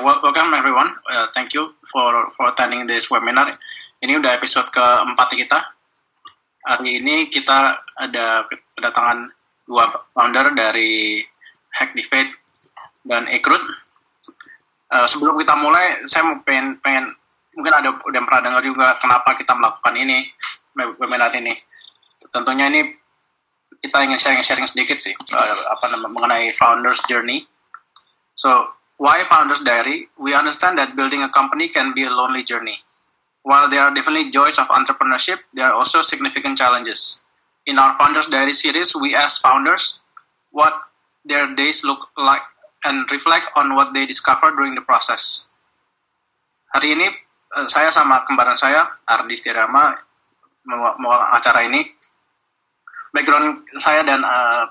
Yeah, welcome everyone. Uh, thank you for for attending this webinar. Ini udah episode keempat kita. Hari ini kita ada kedatangan dua founder dari Hacktivate dan Ekrut. Uh, sebelum kita mulai, saya mau pengen, pengen mungkin ada udah pernah dengar juga kenapa kita melakukan ini webinar ini. Tentunya ini kita ingin sharing-sharing sedikit sih uh, apa namanya mengenai founders journey. So why Founders Diary, we understand that building a company can be a lonely journey. While there are definitely joys of entrepreneurship, there are also significant challenges. In our Founders Diary series, we ask founders what their days look like and reflect on what they discover during the process. Hari ini eh, saya sama kembaran saya, Ardi Stirama, mau acara ini. Background saya dan uh,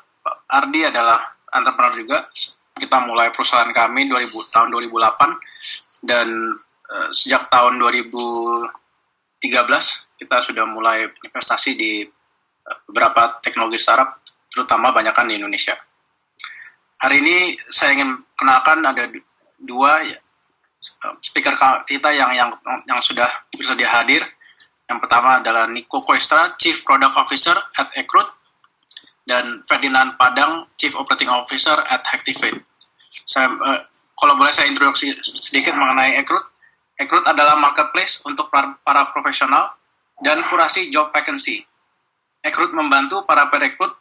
Ardi adalah entrepreneur juga, kita mulai perusahaan kami 2000 tahun 2008 dan uh, sejak tahun 2013 kita sudah mulai investasi di uh, beberapa teknologi startup terutama banyakkan di Indonesia. Hari ini saya ingin kenalkan ada dua ya, speaker kita yang yang yang sudah bersedia hadir. Yang pertama adalah Nico Koestra, Chief Product Officer at Ekrut, dan Ferdinand Padang, Chief Operating Officer at Hacktivate saya uh, kalau boleh saya introduksi sedikit mengenai Ekrut. Ekrut adalah marketplace untuk para, profesional dan kurasi job vacancy. Ekrut membantu para perekrut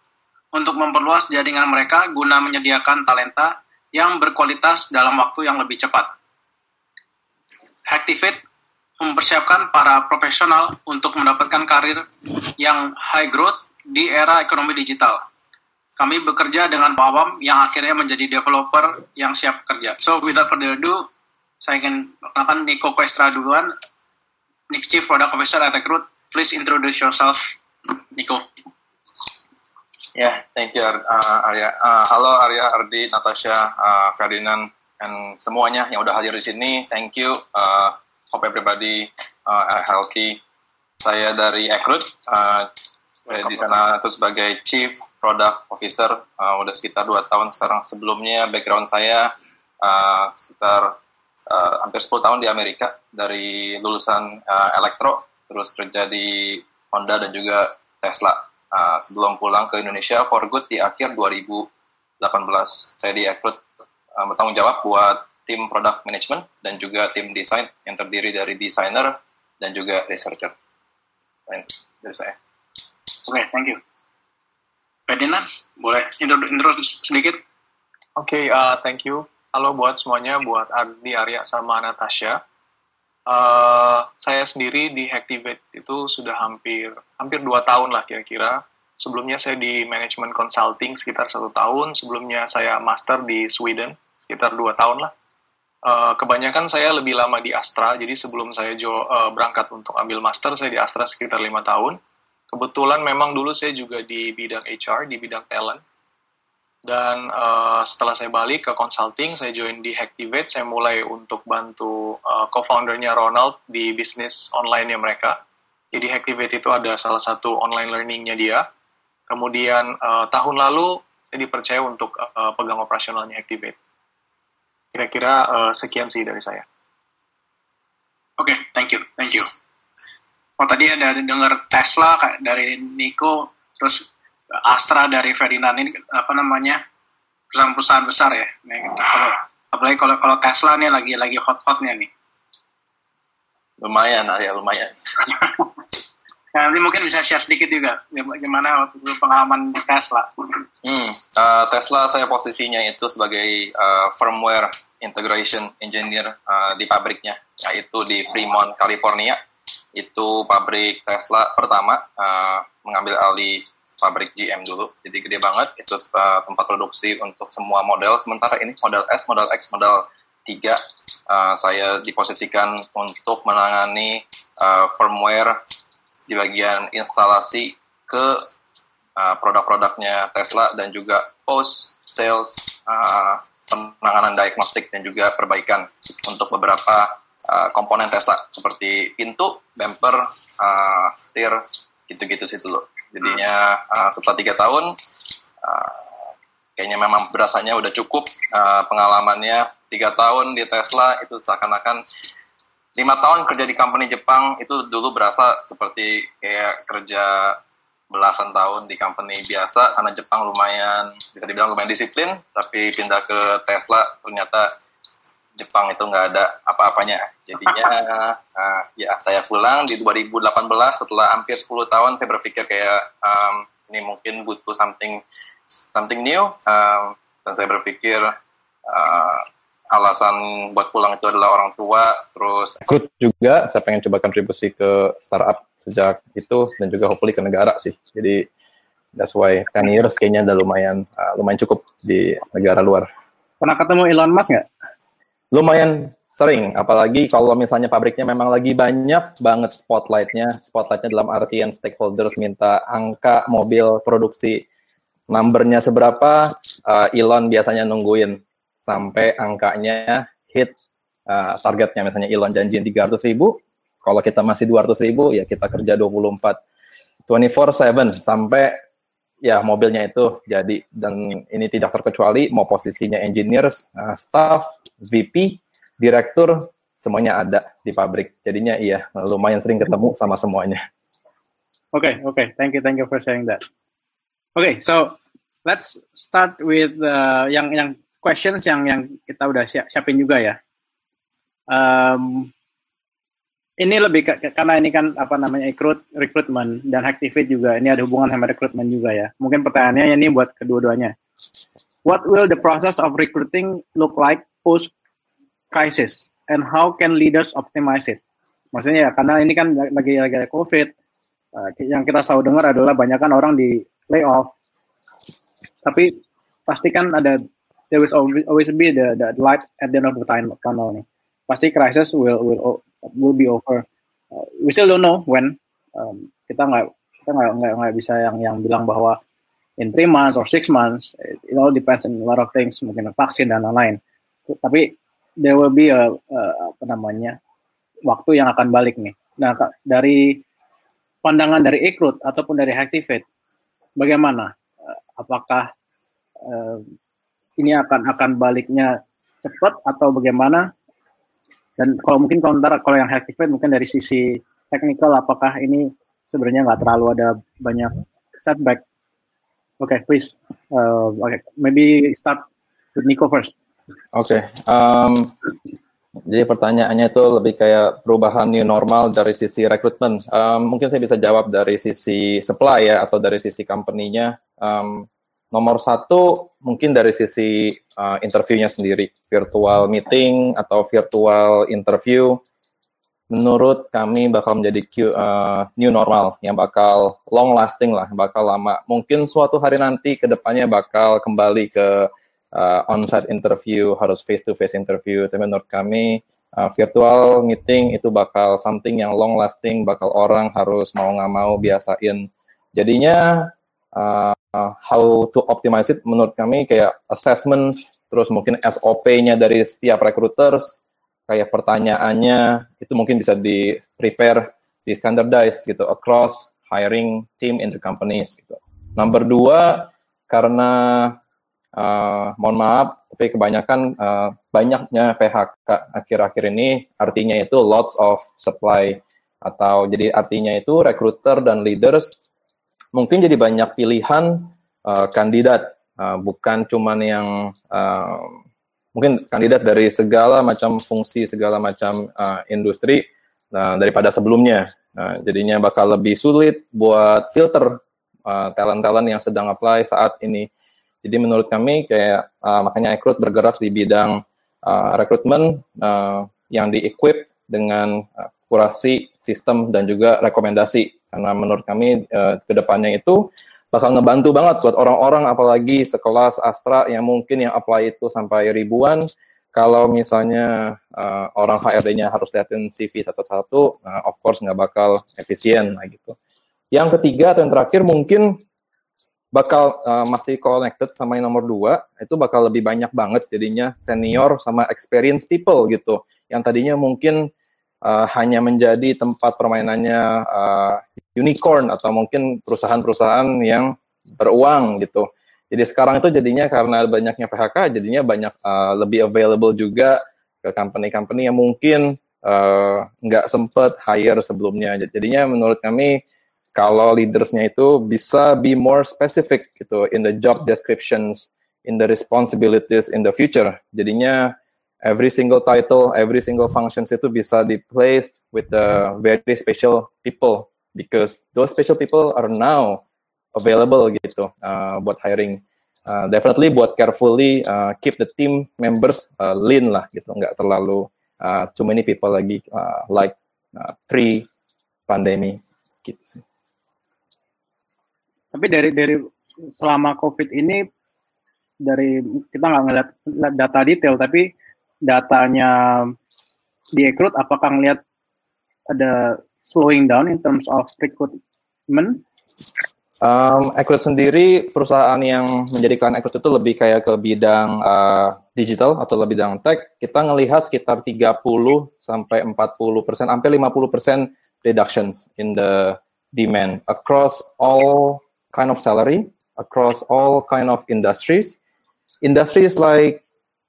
untuk memperluas jaringan mereka guna menyediakan talenta yang berkualitas dalam waktu yang lebih cepat. Hacktivate mempersiapkan para profesional untuk mendapatkan karir yang high growth di era ekonomi digital kami bekerja dengan awam yang akhirnya menjadi developer yang siap kerja. So, without further ado, saya ingin perkenalkan Nico Questra duluan, Nick Chief Product Officer at Recruit. Please introduce yourself, Nico. Ya, yeah, thank you uh, Arya. Uh, halo Arya, Ardi, Natasha, uh, Ferdinand, dan semuanya yang udah hadir di sini. Thank you. Uh, hope everybody uh, healthy. Saya dari Ekrut. Uh, saya di sana tuh sebagai Chief product officer uh, udah sekitar dua tahun sekarang sebelumnya background saya uh, sekitar uh, hampir 10 tahun di Amerika dari lulusan uh, elektro terus kerja di Honda dan juga Tesla uh, sebelum pulang ke Indonesia for good di akhir 2018 saya di uh, bertanggung jawab buat tim product management dan juga tim desain yang terdiri dari desainer dan juga researcher dari saya. Oke, okay, thank you. Ferdinand, boleh intro, intro sedikit? Oke, okay, uh, thank you. Halo buat semuanya, buat Ardi, Arya, sama Natasha. Uh, saya sendiri di Hacktivate itu sudah hampir hampir dua tahun lah kira-kira. Sebelumnya saya di manajemen consulting sekitar satu tahun. Sebelumnya saya master di Sweden sekitar dua tahun lah. Uh, kebanyakan saya lebih lama di Astra. Jadi sebelum saya jo, uh, berangkat untuk ambil master, saya di Astra sekitar lima tahun kebetulan memang dulu saya juga di bidang HR, di bidang talent. Dan uh, setelah saya balik ke consulting, saya join di Hacktivate, saya mulai untuk bantu uh, co-foundernya Ronald di bisnis online-nya mereka. Jadi Hacktivate itu ada salah satu online learning-nya dia. Kemudian uh, tahun lalu saya dipercaya untuk uh, pegang operasionalnya Hacktivate. Kira-kira uh, sekian sih dari saya. Oke, okay, thank you, thank you oh tadi ada dengar Tesla kayak dari Nico terus Astra dari Ferdinand ini apa namanya perusahaan-perusahaan besar ya. Nah, kalau apalagi kalau kalau Tesla nih lagi lagi hot-hotnya nih. Lumayan Arya lumayan. Nah, nanti mungkin bisa share sedikit juga gimana waktu itu pengalaman Tesla. Hmm, uh, Tesla saya posisinya itu sebagai uh, firmware integration engineer uh, di pabriknya yaitu di Fremont California itu pabrik Tesla pertama uh, mengambil alih pabrik GM dulu. Jadi gede banget, itu tempat produksi untuk semua model. Sementara ini model S, model X, model 3 uh, saya diposisikan untuk menangani uh, firmware di bagian instalasi ke uh, produk-produknya Tesla dan juga post sales uh, penanganan diagnostik dan juga perbaikan untuk beberapa uh, komponen Tesla seperti pintu, bumper, uh, setir, gitu-gitu sih dulu. Jadinya uh, setelah tiga tahun uh, kayaknya memang berasanya udah cukup uh, pengalamannya tiga tahun di Tesla itu seakan-akan lima tahun kerja di company Jepang itu dulu berasa seperti kayak kerja belasan tahun di company biasa karena Jepang lumayan bisa dibilang lumayan disiplin tapi pindah ke Tesla ternyata Jepang itu nggak ada apa-apanya jadinya uh, ya saya pulang di 2018 setelah hampir 10 tahun saya berpikir kayak um, ini mungkin butuh something something new um, dan saya berpikir uh, alasan buat pulang itu adalah orang tua, terus ikut juga saya pengen coba kontribusi ke startup sejak itu dan juga hopefully ke negara sih. Jadi that's why 10 years kayaknya udah lumayan uh, lumayan cukup di negara luar. Pernah ketemu Elon Musk nggak? Lumayan sering, apalagi kalau misalnya pabriknya memang lagi banyak banget spotlightnya. Spotlightnya dalam artian stakeholders minta angka mobil produksi. Numbernya seberapa, uh, Elon biasanya nungguin sampai angkanya hit. Uh, targetnya misalnya Elon janjiin 300 ribu kalau kita masih 200 ribu ya kita kerja 24 24/7 sampai ya mobilnya itu jadi dan ini tidak terkecuali mau posisinya engineers, uh, staff, VP, direktur semuanya ada di pabrik. Jadinya iya lumayan sering ketemu sama semuanya. Oke, okay, oke. Okay. Thank you, thank you for sharing that. Oke, okay, so let's start with uh, yang yang questions yang yang kita udah siap, siapin juga ya. Um, ini lebih ke, karena ini kan apa namanya recruit recruitment dan activate juga ini ada hubungan sama recruitment juga ya. Mungkin pertanyaannya ini buat kedua-duanya. What will the process of recruiting look like post crisis and how can leaders optimize it? Maksudnya ya karena ini kan lagi lagi ada COVID, uh, yang kita selalu dengar adalah banyak kan orang di layoff. Tapi pastikan ada there will always, be the, the light at the end of the tunnel nih. Pasti crisis will will will be over. Uh, we still don't know when. Um, kita nggak kita nggak nggak nggak bisa yang yang bilang bahwa in three months or six months it, it all depends on a lot of things mungkin vaksin dan lain-lain. Tapi there will be a, a apa namanya waktu yang akan balik nih. Nah dari pandangan dari Ekrut ataupun dari Activate, bagaimana? Uh, apakah uh, ini akan akan baliknya cepat atau bagaimana? Dan kalau mungkin komentar kalau yang activate mungkin dari sisi technical apakah ini sebenarnya nggak terlalu ada banyak setback? Oke, okay, please. Uh, Oke, okay. maybe start with Nico first. Oke, okay. um, jadi pertanyaannya itu lebih kayak perubahan new normal dari sisi rekrutmen. Um, mungkin saya bisa jawab dari sisi supply ya atau dari sisi company-nya. Um, Nomor satu mungkin dari sisi uh, interviewnya sendiri, virtual meeting atau virtual interview, menurut kami bakal menjadi Q, uh, new normal yang bakal long lasting lah, bakal lama. Mungkin suatu hari nanti ke depannya bakal kembali ke uh, on-site interview, harus face-to-face interview. Tapi menurut kami uh, virtual meeting itu bakal something yang long lasting, bakal orang harus mau nggak mau biasain. Jadinya uh, how to optimize it menurut kami kayak assessments terus mungkin SOP-nya dari setiap recruiters kayak pertanyaannya itu mungkin bisa di prepare di standardize gitu across hiring team in the companies gitu. Number dua karena uh, mohon maaf tapi kebanyakan uh, banyaknya PHK akhir-akhir ini artinya itu lots of supply atau jadi artinya itu recruiter dan leaders mungkin jadi banyak pilihan uh, kandidat, uh, bukan cuman yang uh, mungkin kandidat dari segala macam fungsi, segala macam uh, industri uh, daripada sebelumnya. Uh, jadinya bakal lebih sulit buat filter uh, talent-talent yang sedang apply saat ini. Jadi menurut kami kayak uh, makanya Ekrut bergerak di bidang uh, rekrutmen uh, yang di-equip dengan uh, kurasi, sistem, dan juga rekomendasi karena menurut kami uh, eh, ke depannya itu bakal ngebantu banget buat orang-orang apalagi sekelas Astra yang mungkin yang apply itu sampai ribuan. Kalau misalnya uh, orang HRD-nya harus liatin CV satu-satu, uh, of course nggak bakal efisien lah gitu. Yang ketiga atau yang terakhir mungkin bakal uh, masih connected sama yang nomor dua, itu bakal lebih banyak banget jadinya senior sama experience people gitu. Yang tadinya mungkin uh, hanya menjadi tempat permainannya uh, unicorn atau mungkin perusahaan-perusahaan yang beruang gitu. Jadi sekarang itu jadinya karena banyaknya PHK, jadinya banyak uh, lebih available juga ke company-company yang mungkin uh, nggak sempat hire sebelumnya. Jadinya menurut kami kalau leadersnya itu bisa be more specific gitu in the job descriptions, in the responsibilities in the future. Jadinya every single title, every single functions itu bisa di placed with the very special people because those special people are now available gitu uh, buat hiring. Uh, definitely buat carefully uh, keep the team members uh, lean lah gitu, nggak terlalu uh, too many people lagi uh, like uh, pre pandemi gitu sih. Tapi dari dari selama COVID ini dari kita nggak ngeliat data detail tapi datanya di recruit apakah ngelihat ada slowing down in terms of recruitment? Um, sendiri perusahaan yang menjadikan Ekrut itu lebih kayak ke bidang uh, digital atau lebih bidang tech. Kita ngelihat sekitar 30 sampai 40 persen, sampai 50 persen reductions in the demand across all kind of salary, across all kind of industries. Industries like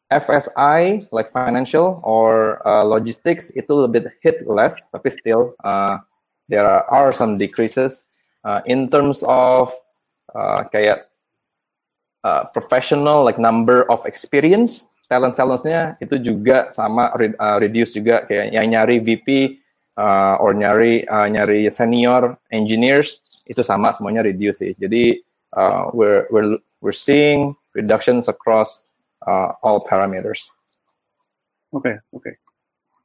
FSI like financial or uh, logistics itu lebih hit less, tapi still uh, there are some decreases uh, in terms of uh, kayak uh, professional like number of experience talent talentsnya itu juga sama uh, reduce juga kayak yang nyari VP uh, or nyari uh, nyari senior engineers itu sama semuanya reduce sih. Jadi uh, we're we're we're seeing reductions across uh, all parameters. Okay, okay.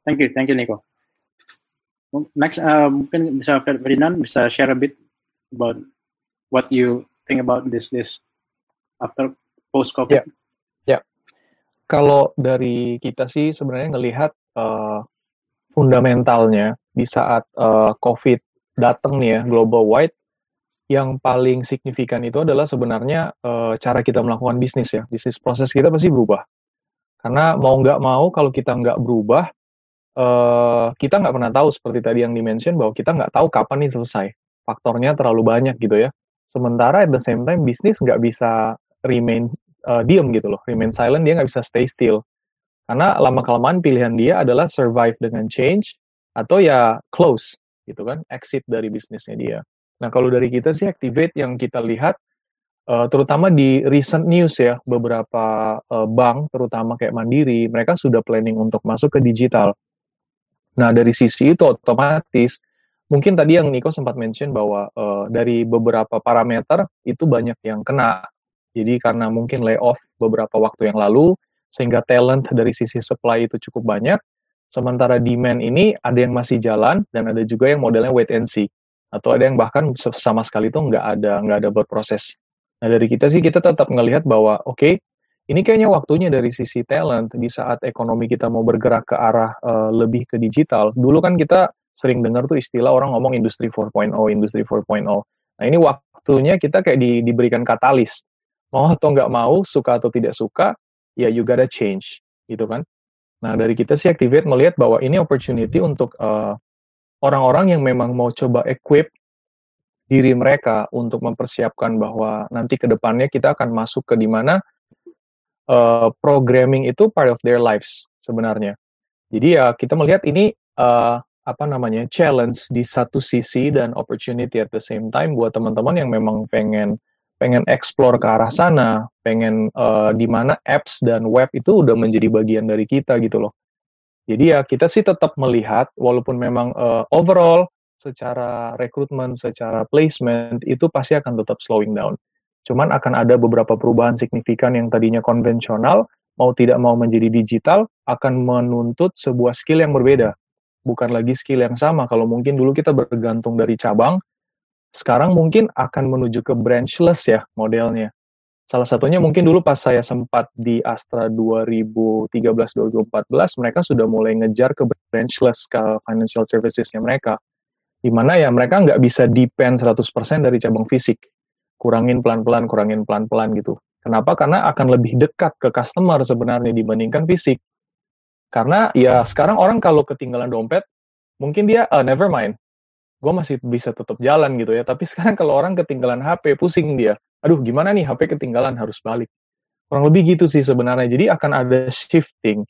Thank you, thank you, Nico. Next, uh, mungkin bisa Ferdinand bisa share a bit about what you think about this this after post COVID. Ya, yeah. yeah. Kalau dari kita sih sebenarnya ngelihat uh, fundamentalnya di saat uh, COVID datang nih ya global wide yang paling signifikan itu adalah sebenarnya e, cara kita melakukan bisnis ya. Bisnis proses kita pasti berubah. Karena mau nggak mau kalau kita nggak berubah, e, kita nggak pernah tahu seperti tadi yang dimention bahwa kita nggak tahu kapan ini selesai. Faktornya terlalu banyak gitu ya. Sementara at the same time bisnis nggak bisa remain uh, diem gitu loh, remain silent dia nggak bisa stay still. Karena lama kelamaan pilihan dia adalah survive dengan change atau ya close gitu kan, exit dari bisnisnya dia. Nah, kalau dari kita sih Activate yang kita lihat, uh, terutama di recent news ya, beberapa uh, bank, terutama kayak Mandiri, mereka sudah planning untuk masuk ke digital. Nah, dari sisi itu otomatis, mungkin tadi yang Nico sempat mention bahwa uh, dari beberapa parameter itu banyak yang kena. Jadi karena mungkin layoff beberapa waktu yang lalu, sehingga talent dari sisi supply itu cukup banyak, sementara demand ini ada yang masih jalan dan ada juga yang modelnya wait and see atau ada yang bahkan sama sekali itu nggak ada nggak ada berproses. Nah dari kita sih kita tetap ngelihat bahwa oke okay, ini kayaknya waktunya dari sisi talent di saat ekonomi kita mau bergerak ke arah uh, lebih ke digital. Dulu kan kita sering dengar tuh istilah orang ngomong industri 4.0, industri 4.0. Nah ini waktunya kita kayak di, diberikan katalis. Mau atau nggak mau, suka atau tidak suka, ya you gotta change, gitu kan. Nah dari kita sih Activate melihat bahwa ini opportunity untuk uh, orang-orang yang memang mau coba equip diri mereka untuk mempersiapkan bahwa nanti ke depannya kita akan masuk ke di mana uh, programming itu part of their lives sebenarnya. Jadi ya kita melihat ini uh, apa namanya challenge di satu sisi dan opportunity at the same time buat teman-teman yang memang pengen pengen explore ke arah sana, pengen uh, di mana apps dan web itu udah menjadi bagian dari kita gitu loh. Jadi ya kita sih tetap melihat walaupun memang uh, overall secara rekrutmen, secara placement itu pasti akan tetap slowing down. Cuman akan ada beberapa perubahan signifikan yang tadinya konvensional mau tidak mau menjadi digital akan menuntut sebuah skill yang berbeda. Bukan lagi skill yang sama kalau mungkin dulu kita bergantung dari cabang, sekarang mungkin akan menuju ke branchless ya modelnya. Salah satunya mungkin dulu pas saya sempat di Astra 2013-2014, mereka sudah mulai ngejar ke branchless ke financial services-nya mereka. Di mana ya mereka nggak bisa depend 100% dari cabang fisik. Kurangin pelan-pelan, kurangin pelan-pelan gitu. Kenapa? Karena akan lebih dekat ke customer sebenarnya dibandingkan fisik. Karena ya sekarang orang kalau ketinggalan dompet, mungkin dia, uh, never mind, gue masih bisa tetap jalan gitu ya. Tapi sekarang kalau orang ketinggalan HP, pusing dia aduh gimana nih HP ketinggalan harus balik. Kurang lebih gitu sih sebenarnya. Jadi akan ada shifting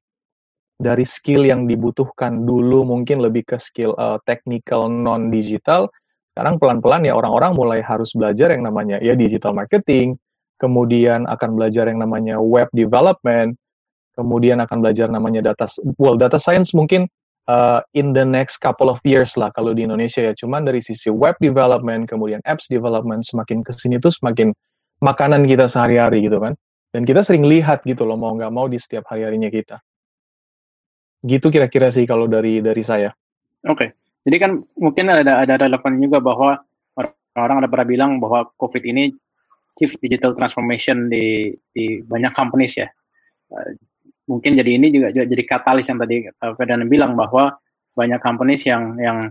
dari skill yang dibutuhkan dulu mungkin lebih ke skill uh, technical non digital sekarang pelan-pelan ya orang-orang mulai harus belajar yang namanya ya digital marketing kemudian akan belajar yang namanya web development kemudian akan belajar namanya data well data science mungkin uh, in the next couple of years lah kalau di Indonesia ya cuman dari sisi web development kemudian apps development semakin ke sini tuh semakin makanan kita sehari-hari gitu kan dan kita sering lihat gitu loh mau nggak mau di setiap hari-harinya kita Gitu kira-kira sih kalau dari dari saya. Oke. Okay. Jadi kan mungkin ada ada relevan juga bahwa orang ada pernah bilang bahwa COVID ini chief digital transformation di di banyak companies ya. Mungkin jadi ini juga, juga jadi katalis yang tadi Ferdinand bilang bahwa banyak companies yang yang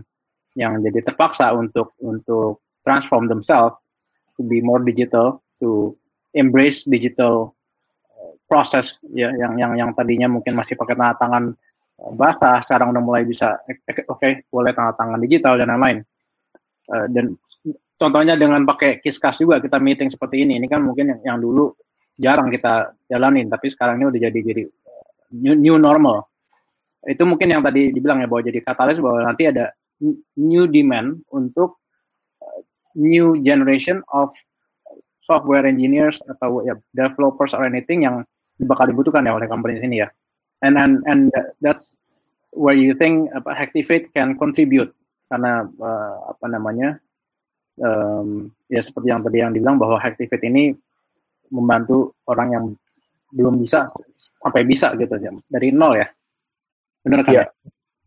yang jadi terpaksa untuk untuk transform themselves to be more digital, to embrace digital uh, process ya yang yang yang tadinya mungkin masih pakai tangan basah sekarang udah mulai bisa eh, eh, oke okay, boleh tanda tangan digital dan lain-lain. Uh, dan contohnya dengan pakai Kiskas juga kita meeting seperti ini ini kan mungkin yang, yang dulu jarang kita jalanin tapi sekarang ini udah jadi jadi new, new normal. Itu mungkin yang tadi dibilang ya bahwa jadi katalis bahwa nanti ada new demand untuk new generation of software engineers atau ya developers or anything yang bakal dibutuhkan ya oleh company ini ya. And and and that's where you think apa Hacktivate can contribute. Karena uh, apa namanya um, ya seperti yang tadi yang dibilang bahwa Hacktivate ini membantu orang yang belum bisa sampai bisa gitu ya dari nol ya. Benar kan? Ya, ya?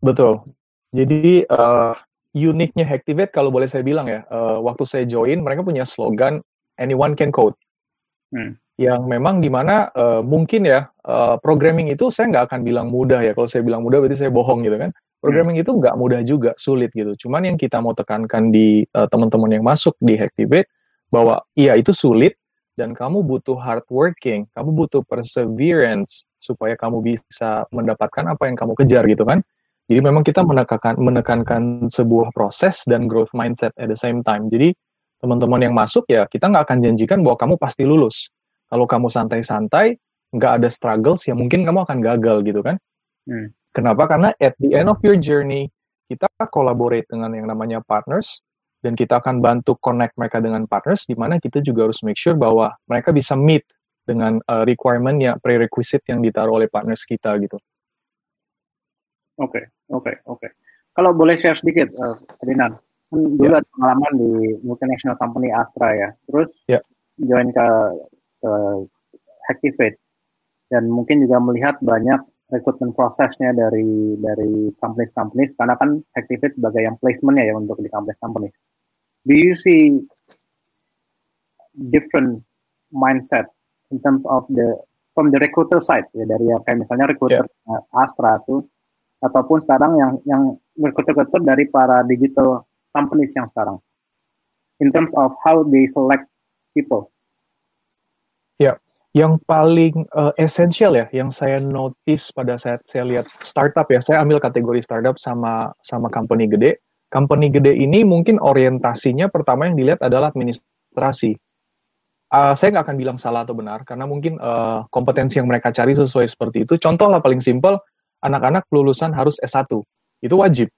betul. Jadi uh, uniknya Hacktivate kalau boleh saya bilang ya uh, waktu saya join mereka punya slogan anyone can code. Hmm. Yang memang di mana uh, mungkin ya uh, programming itu saya nggak akan bilang mudah ya. Kalau saya bilang mudah berarti saya bohong gitu kan? Programming hmm. itu nggak mudah juga sulit gitu. Cuman yang kita mau tekankan di uh, teman-teman yang masuk di Hacktivate bahwa iya itu sulit dan kamu butuh hard working kamu butuh perseverance supaya kamu bisa mendapatkan apa yang kamu kejar gitu kan jadi memang kita menekankan menekankan sebuah proses dan growth mindset at the same time jadi teman-teman yang masuk ya kita nggak akan janjikan bahwa kamu pasti lulus kalau kamu santai-santai, nggak ada struggles, ya mungkin kamu akan gagal gitu kan. Hmm. Kenapa? Karena at the end of your journey, kita collaborate dengan yang namanya partners, dan kita akan bantu connect mereka dengan partners, di mana kita juga harus make sure bahwa mereka bisa meet dengan uh, requirement ya prerequisite yang ditaruh oleh partners kita gitu. Oke, okay, oke, okay, oke. Okay. Kalau boleh share sedikit, uh, Ferdinand, kan dulu yeah. ada pengalaman di multinational company Astra ya, terus yeah. join ke uh, Activate dan mungkin juga melihat banyak recruitment prosesnya dari dari companies-companies karena kan Activate sebagai yang placementnya ya untuk di companies-companies. Do you see different mindset in terms of the from the recruiter side ya dari yang kayak misalnya recruiter yeah. Astra tuh ataupun sekarang yang yang recruiter-recruiter dari para digital companies yang sekarang in terms of how they select people yang paling uh, esensial ya, yang saya notice pada saat saya lihat startup ya, saya ambil kategori startup sama sama company gede. Company gede ini mungkin orientasinya pertama yang dilihat adalah administrasi. Uh, saya nggak akan bilang salah atau benar, karena mungkin uh, kompetensi yang mereka cari sesuai seperti itu. Contoh lah paling simpel, anak-anak lulusan harus S1. Itu wajib.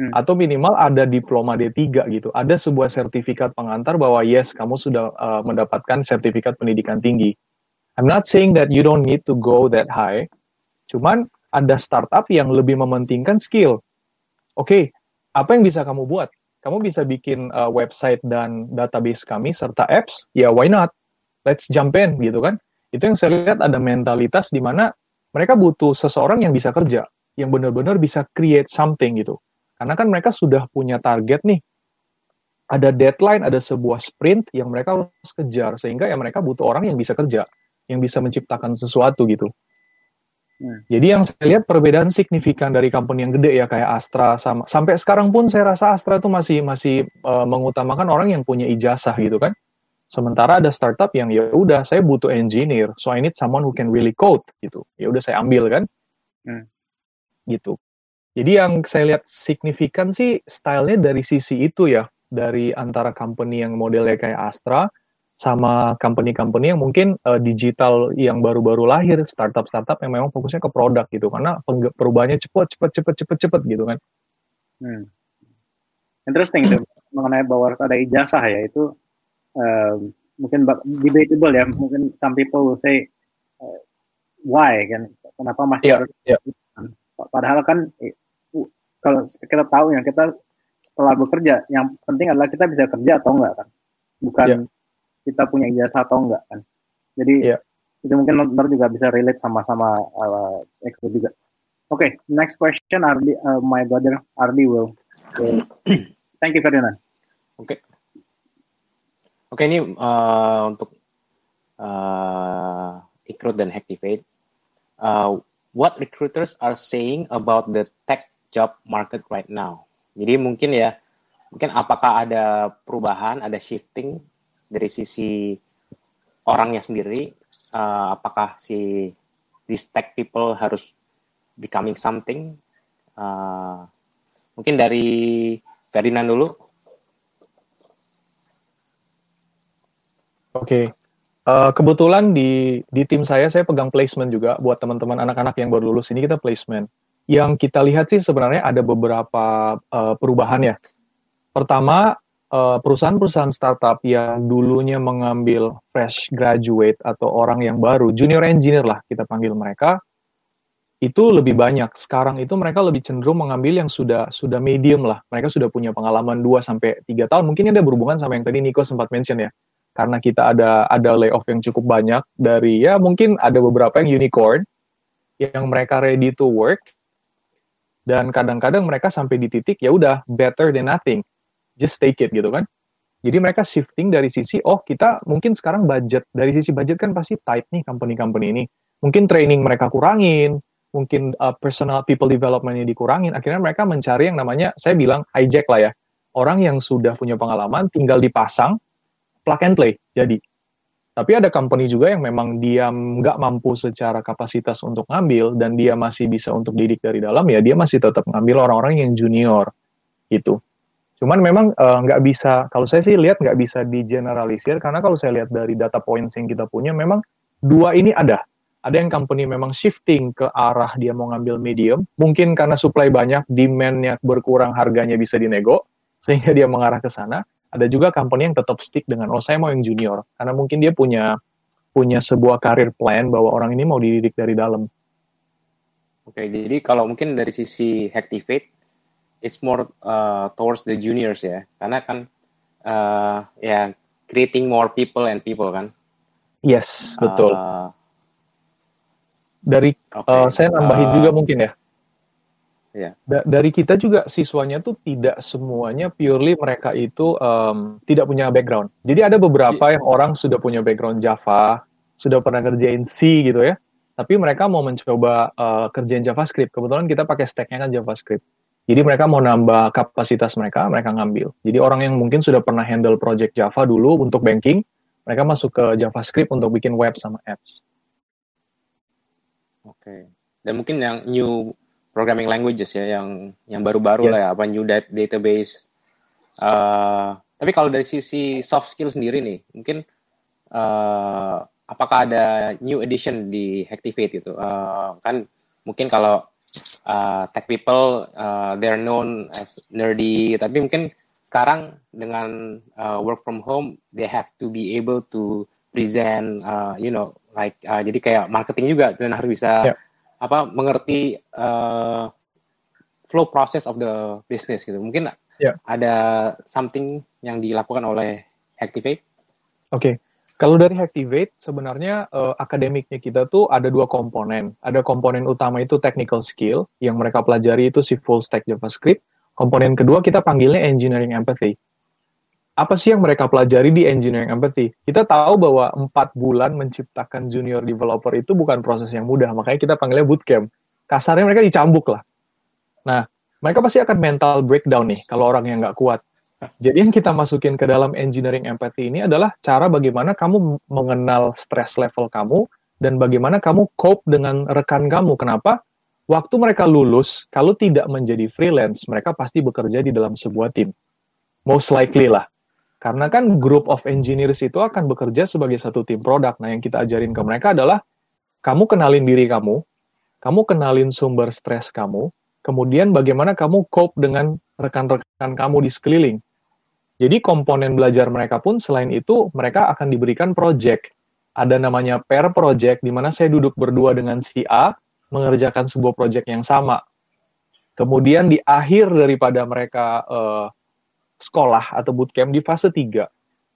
Hmm. Atau minimal ada diploma D3 gitu. Ada sebuah sertifikat pengantar bahwa yes, kamu sudah uh, mendapatkan sertifikat pendidikan tinggi. I'm not saying that you don't need to go that high. Cuman ada startup yang lebih mementingkan skill. Oke, okay, apa yang bisa kamu buat? Kamu bisa bikin uh, website dan database kami serta apps, ya why not? Let's jump in gitu kan. Itu yang saya lihat ada mentalitas di mana mereka butuh seseorang yang bisa kerja, yang benar-benar bisa create something gitu. Karena kan mereka sudah punya target nih. Ada deadline, ada sebuah sprint yang mereka harus kejar sehingga ya mereka butuh orang yang bisa kerja yang bisa menciptakan sesuatu gitu. Hmm. Jadi yang saya lihat perbedaan signifikan dari company yang gede ya kayak Astra sama sampai sekarang pun saya rasa Astra itu masih masih uh, mengutamakan orang yang punya ijazah gitu kan. Sementara ada startup yang ya udah saya butuh engineer, so I need someone who can really code gitu. Ya udah saya ambil kan. Hmm. Gitu. Jadi yang saya lihat signifikan sih stylenya dari sisi itu ya, dari antara company yang modelnya kayak Astra sama company-company yang mungkin uh, digital yang baru-baru lahir, startup-startup yang memang fokusnya ke produk gitu, karena perubahannya cepat, cepat, cepat, cepat, cepat gitu kan. Hmm. Interesting tuh mengenai bahwa harus ada ijazah ya itu uh, mungkin debatable ya, mungkin some people will say uh, why kan, kenapa masih yeah, harus yeah. Padahal kan kalau kita tahu yang kita setelah bekerja, yang penting adalah kita bisa kerja atau enggak kan, bukan yeah kita punya ijazah atau enggak kan. Jadi yeah. itu mungkin ntar juga bisa relate sama-sama uh, juga. Oke, okay, next question Ardi, uh, my brother Ardi will. Thank you Ferdinand. Oke. Okay. Oke okay, ini uh, untuk uh, recruit dan activate. Uh, what recruiters are saying about the tech job market right now? Jadi mungkin ya, mungkin apakah ada perubahan, ada shifting dari sisi orangnya sendiri uh, apakah si these tech people harus becoming something? Uh, mungkin dari Ferdinand dulu. Oke. Okay. uh, kebetulan di di tim saya saya pegang placement juga buat teman-teman anak-anak yang baru lulus. Ini kita placement. Yang kita lihat sih sebenarnya ada beberapa uh, perubahan ya. Pertama Eh, perusahaan-perusahaan startup yang dulunya mengambil fresh graduate atau orang yang baru, junior engineer lah kita panggil mereka, itu lebih banyak. Sekarang itu mereka lebih cenderung mengambil yang sudah sudah medium lah. Mereka sudah punya pengalaman 2 sampai 3 tahun. Mungkin ada berhubungan sama yang tadi Nico sempat mention ya. Karena kita ada ada layoff yang cukup banyak dari ya mungkin ada beberapa yang unicorn yang mereka ready to work dan kadang-kadang mereka sampai di titik ya udah better than nothing just take it gitu kan. Jadi mereka shifting dari sisi, oh kita mungkin sekarang budget, dari sisi budget kan pasti tight nih company-company ini. Mungkin training mereka kurangin, mungkin uh, personal people development-nya dikurangin, akhirnya mereka mencari yang namanya, saya bilang hijack lah ya, orang yang sudah punya pengalaman tinggal dipasang, plug and play, jadi. Tapi ada company juga yang memang dia nggak mampu secara kapasitas untuk ngambil, dan dia masih bisa untuk didik dari dalam, ya dia masih tetap ngambil orang-orang yang junior, gitu. Cuman memang eh, nggak uh, bisa, kalau saya sih lihat nggak bisa di generalisir, karena kalau saya lihat dari data points yang kita punya, memang dua ini ada. Ada yang company memang shifting ke arah dia mau ngambil medium, mungkin karena supply banyak, demand-nya berkurang, harganya bisa dinego, sehingga dia mengarah ke sana. Ada juga company yang tetap stick dengan, oh saya mau yang junior, karena mungkin dia punya punya sebuah karir plan bahwa orang ini mau dididik dari dalam. Oke, jadi kalau mungkin dari sisi Hacktivate, it's more uh, towards the juniors ya karena kan uh, ya creating more people and people kan yes betul uh, dari okay. uh, saya nambahin uh, juga mungkin ya yeah. Da dari kita juga siswanya tuh tidak semuanya purely mereka itu um, tidak punya background jadi ada beberapa yeah. yang orang sudah punya background Java sudah pernah kerjain C gitu ya tapi mereka mau mencoba uh, kerjain JavaScript. Kebetulan kita pakai stacknya kan JavaScript. Jadi mereka mau nambah kapasitas mereka, mereka ngambil. Jadi orang yang mungkin sudah pernah handle project Java dulu untuk banking, mereka masuk ke JavaScript untuk bikin web sama apps. Oke. Okay. Dan mungkin yang new programming languages ya, yang yang baru-baru yes. lah ya, apa new database. Uh, tapi kalau dari sisi soft skill sendiri nih, mungkin uh, apakah ada new edition di Hacktivate gitu? Uh, kan mungkin kalau uh, tech people uh, they're known as nerdy tapi mungkin sekarang dengan uh, work from home they have to be able to present uh, you know like uh, jadi kayak marketing juga dan harus bisa yeah. apa mengerti uh, flow process of the business gitu mungkin yeah. ada something yang dilakukan oleh Activate oke okay. Kalau dari Hacktivate, sebenarnya uh, akademiknya kita tuh ada dua komponen. Ada komponen utama itu technical skill, yang mereka pelajari itu si full stack JavaScript. Komponen kedua kita panggilnya engineering empathy. Apa sih yang mereka pelajari di engineering empathy? Kita tahu bahwa empat bulan menciptakan junior developer itu bukan proses yang mudah, makanya kita panggilnya bootcamp. Kasarnya mereka dicambuk lah. Nah, mereka pasti akan mental breakdown nih kalau orang yang nggak kuat jadi yang kita masukin ke dalam engineering empathy ini adalah cara bagaimana kamu mengenal stress level kamu dan bagaimana kamu cope dengan rekan kamu. Kenapa? Waktu mereka lulus, kalau tidak menjadi freelance, mereka pasti bekerja di dalam sebuah tim. Most likely lah. Karena kan group of engineers itu akan bekerja sebagai satu tim produk. Nah, yang kita ajarin ke mereka adalah kamu kenalin diri kamu, kamu kenalin sumber stres kamu, kemudian bagaimana kamu cope dengan rekan-rekan kamu di sekeliling. Jadi komponen belajar mereka pun selain itu mereka akan diberikan project. Ada namanya pair project di mana saya duduk berdua dengan si A mengerjakan sebuah project yang sama. Kemudian di akhir daripada mereka uh, sekolah atau bootcamp di fase 3,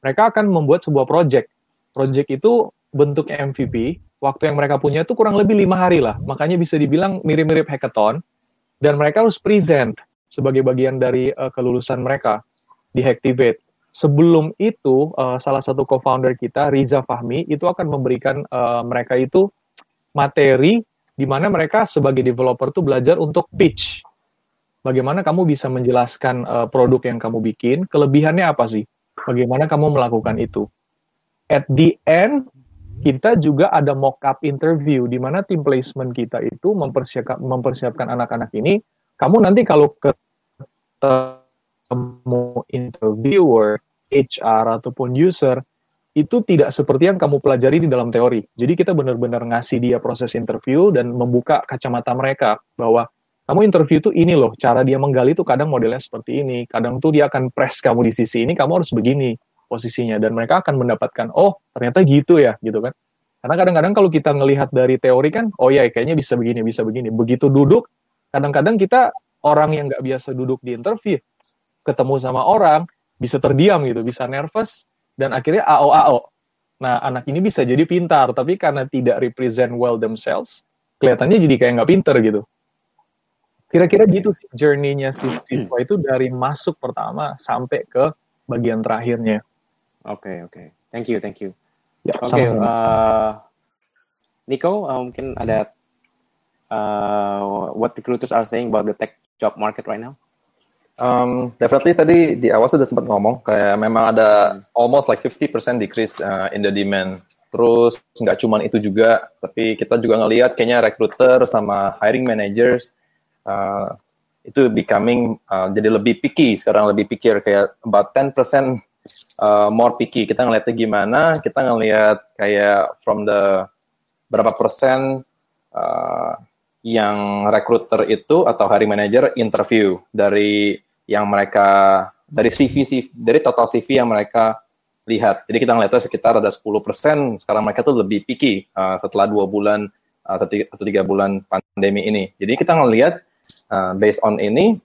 mereka akan membuat sebuah project. Project itu bentuk MVP, waktu yang mereka punya itu kurang lebih lima hari lah. Makanya bisa dibilang mirip-mirip hackathon. Dan mereka harus present sebagai bagian dari uh, kelulusan mereka di Hacktivate. Sebelum itu, uh, salah satu co-founder kita, Riza Fahmi, itu akan memberikan uh, mereka itu materi di mana mereka sebagai developer tuh belajar untuk pitch bagaimana kamu bisa menjelaskan uh, produk yang kamu bikin, kelebihannya apa sih? Bagaimana kamu melakukan itu? At the end, kita juga ada mock-up interview, di mana tim placement kita itu mempersiapkan, mempersiapkan anak-anak ini, kamu nanti kalau ketemu interviewer, HR, ataupun user, itu tidak seperti yang kamu pelajari di dalam teori. Jadi kita benar-benar ngasih dia proses interview dan membuka kacamata mereka bahwa kamu interview tuh ini loh, cara dia menggali tuh kadang modelnya seperti ini, kadang tuh dia akan press kamu di sisi ini, kamu harus begini posisinya, dan mereka akan mendapatkan, oh ternyata gitu ya, gitu kan. Karena kadang-kadang kalau kita ngelihat dari teori kan, oh ya kayaknya bisa begini, bisa begini. Begitu duduk, kadang-kadang kita orang yang nggak biasa duduk di interview, ketemu sama orang, bisa terdiam gitu, bisa nervous, dan akhirnya AO-AO. Nah, anak ini bisa jadi pintar, tapi karena tidak represent well themselves, kelihatannya jadi kayak nggak pinter gitu. Kira-kira gitu journey-nya si siswa itu dari masuk pertama sampai ke bagian terakhirnya. Oke, okay, oke. Okay. Thank you, thank you. Ya, oke, okay, uh, Nico, uh, mungkin ada uh, what recruiters are saying about the tech job market right now? Um, definitely tadi di awal sudah sempat ngomong kayak memang ada almost like 50% decrease uh, in the demand. Terus nggak cuma itu juga, tapi kita juga ngelihat kayaknya recruiter sama hiring managers uh, itu becoming uh, jadi lebih picky sekarang lebih pikir kayak about 10% uh, more picky kita ngeliatnya gimana kita ngeliat kayak from the berapa persen uh, yang recruiter itu atau hiring manager interview dari yang mereka dari CV, CV dari total CV yang mereka lihat. Jadi kita ngeliatnya sekitar ada 10%, sekarang mereka tuh lebih picky uh, setelah dua bulan tiga, atau tiga bulan pandemi ini. Jadi kita ngelihat uh, based on ini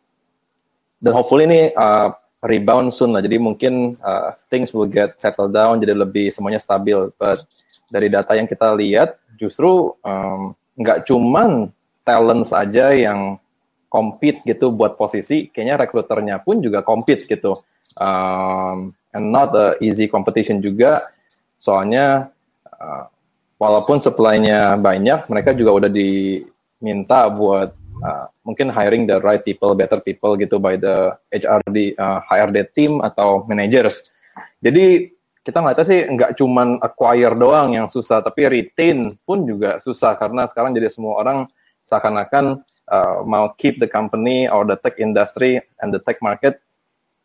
dan hopefully ini uh, rebound soon lah. Jadi mungkin uh, things will get settled down jadi lebih semuanya stabil. But dari data yang kita lihat justru um, nggak cuman talent saja yang compete gitu buat posisi, kayaknya rekruternya pun juga compete gitu. Um, and not a easy competition juga. Soalnya uh, walaupun supply-nya banyak, mereka juga udah diminta buat uh, mungkin hiring the right people, better people gitu by the HRD, uh, HRD team atau managers. Jadi kita ngeliatnya sih nggak cuman acquire doang yang susah, tapi retain pun juga susah karena sekarang jadi semua orang seakan-akan uh, mau keep the company or the tech industry and the tech market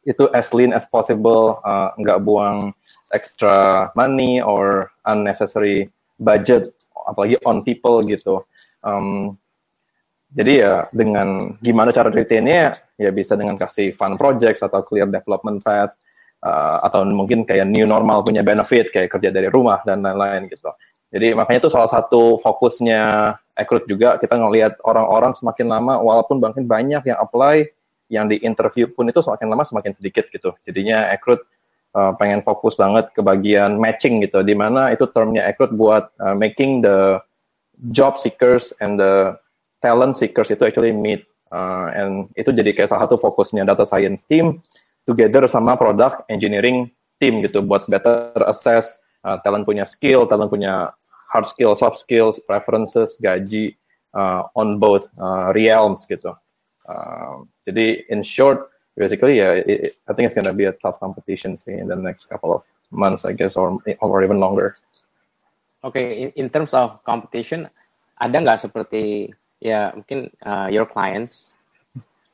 itu as lean as possible, uh, nggak buang extra money or unnecessary budget, apalagi on people gitu. Um, jadi ya dengan gimana cara retainnya ya bisa dengan kasih fun projects atau clear development path uh, atau mungkin kayak new normal punya benefit kayak kerja dari rumah dan lain-lain gitu. Jadi makanya itu salah satu fokusnya Ekrut juga kita ngelihat orang-orang semakin lama walaupun makin banyak yang apply yang di interview pun itu semakin lama semakin sedikit gitu. Jadinya Ekrut uh, pengen fokus banget ke bagian matching gitu di mana itu termnya Ekrut buat uh, making the job seekers and the talent seekers itu actually meet uh, and itu jadi kayak salah satu fokusnya data science team together sama product engineering team gitu buat better assess uh, talent punya skill, talent punya hard skill, soft skills, preferences, gaji uh, on both uh, realms gitu. Uh, jadi in short, basically yeah, it, I think it's gonna be a tough competition see in the next couple of months, I guess, or or even longer. Okay, in, in terms of competition, ada nggak seperti ya mungkin uh, your clients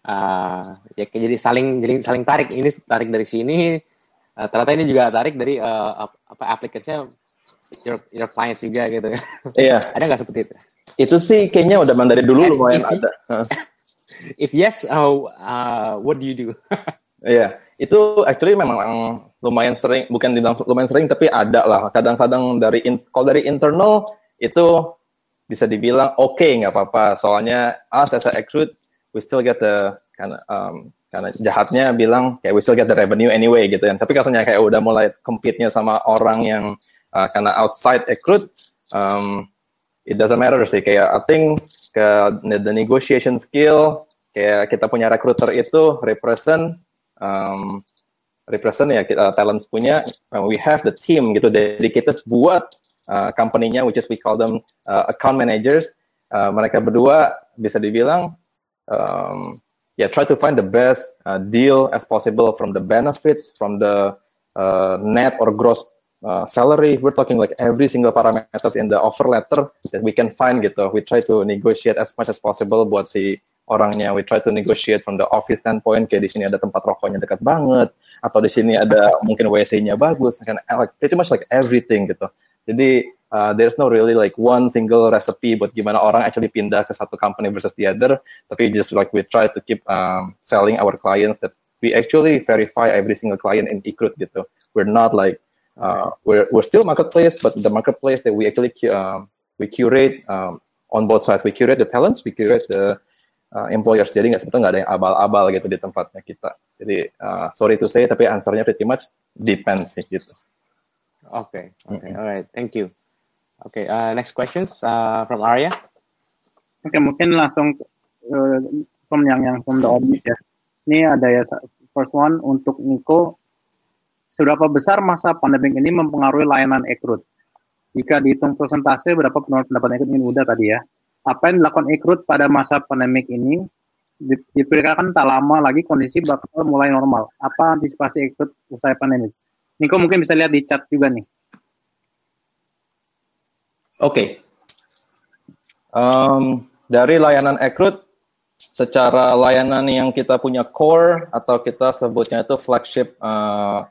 uh, ya jadi saling jadi saling tarik ini tarik dari sini uh, ternyata ini juga tarik dari uh, apa aplikasinya your your clients juga gitu. Iya. ada nggak seperti itu? Itu sih kayaknya udah dari dulu And lumayan if, ada. if yes, uh, uh, what do you do? Iya, itu actually memang lumayan sering, bukan dibilang lumayan sering, tapi ada lah. Kadang-kadang dari in, kalau dari internal itu bisa dibilang oke okay, nggak apa-apa. Soalnya us as a recruit, we still get the karena um, karena jahatnya bilang kayak we still get the revenue anyway gitu kan. Tapi kasarnya kayak udah mulai compete-nya sama orang yang uh, karena outside recruit, um, it doesn't matter sih. Kayak I think ke the negotiation skill, kayak kita punya recruiter itu represent um, represent ya kita talents punya uh, we have the team gitu dedicated buat uh, company-nya which is we call them uh, account managers uh, mereka berdua bisa dibilang um, yeah try to find the best uh, deal as possible from the benefits from the uh, net or gross uh, salary we're talking like every single parameters in the offer letter that we can find gitu. We try to negotiate as much as possible buat si orangnya. We try to negotiate from the office standpoint kayak di sini ada tempat rokoknya dekat banget atau di sini ada mungkin WC-nya bagus kan like pretty much like everything gitu. Jadi uh, there's no really like one single recipe buat gimana orang actually pindah ke satu company versus the other tapi just like we try to keep um, selling our clients that we actually verify every single client in Ikrut gitu. We're not like uh, we're we're still marketplace but the marketplace that we actually um, we curate um, on both sides we curate the talents we curate the uh, employers. Jadi nggak sebetulnya nggak ada yang abal-abal gitu di tempatnya kita. Jadi uh, sorry to say, tapi answernya pretty much depends sih gitu. Oke, okay, oke, okay, alright, thank you. Oke, okay, uh, next questions uh, from Arya. Oke, okay, mungkin langsung uh, from yang yang from the audience ya. Ini ada ya first one untuk Nico. Seberapa besar masa pandemi ini mempengaruhi layanan ekrut? Jika dihitung persentase berapa penurunan pendapatan ekrut ini udah tadi ya apa yang dilakukan Ikrut pada masa pandemik ini diperkirakan tak lama lagi kondisi bakal mulai normal. Apa antisipasi Ikrut usai pandemik? Niko mungkin bisa lihat di chat juga nih. Oke. Okay. Um, dari layanan Ekrut, secara layanan yang kita punya core atau kita sebutnya itu flagship uh,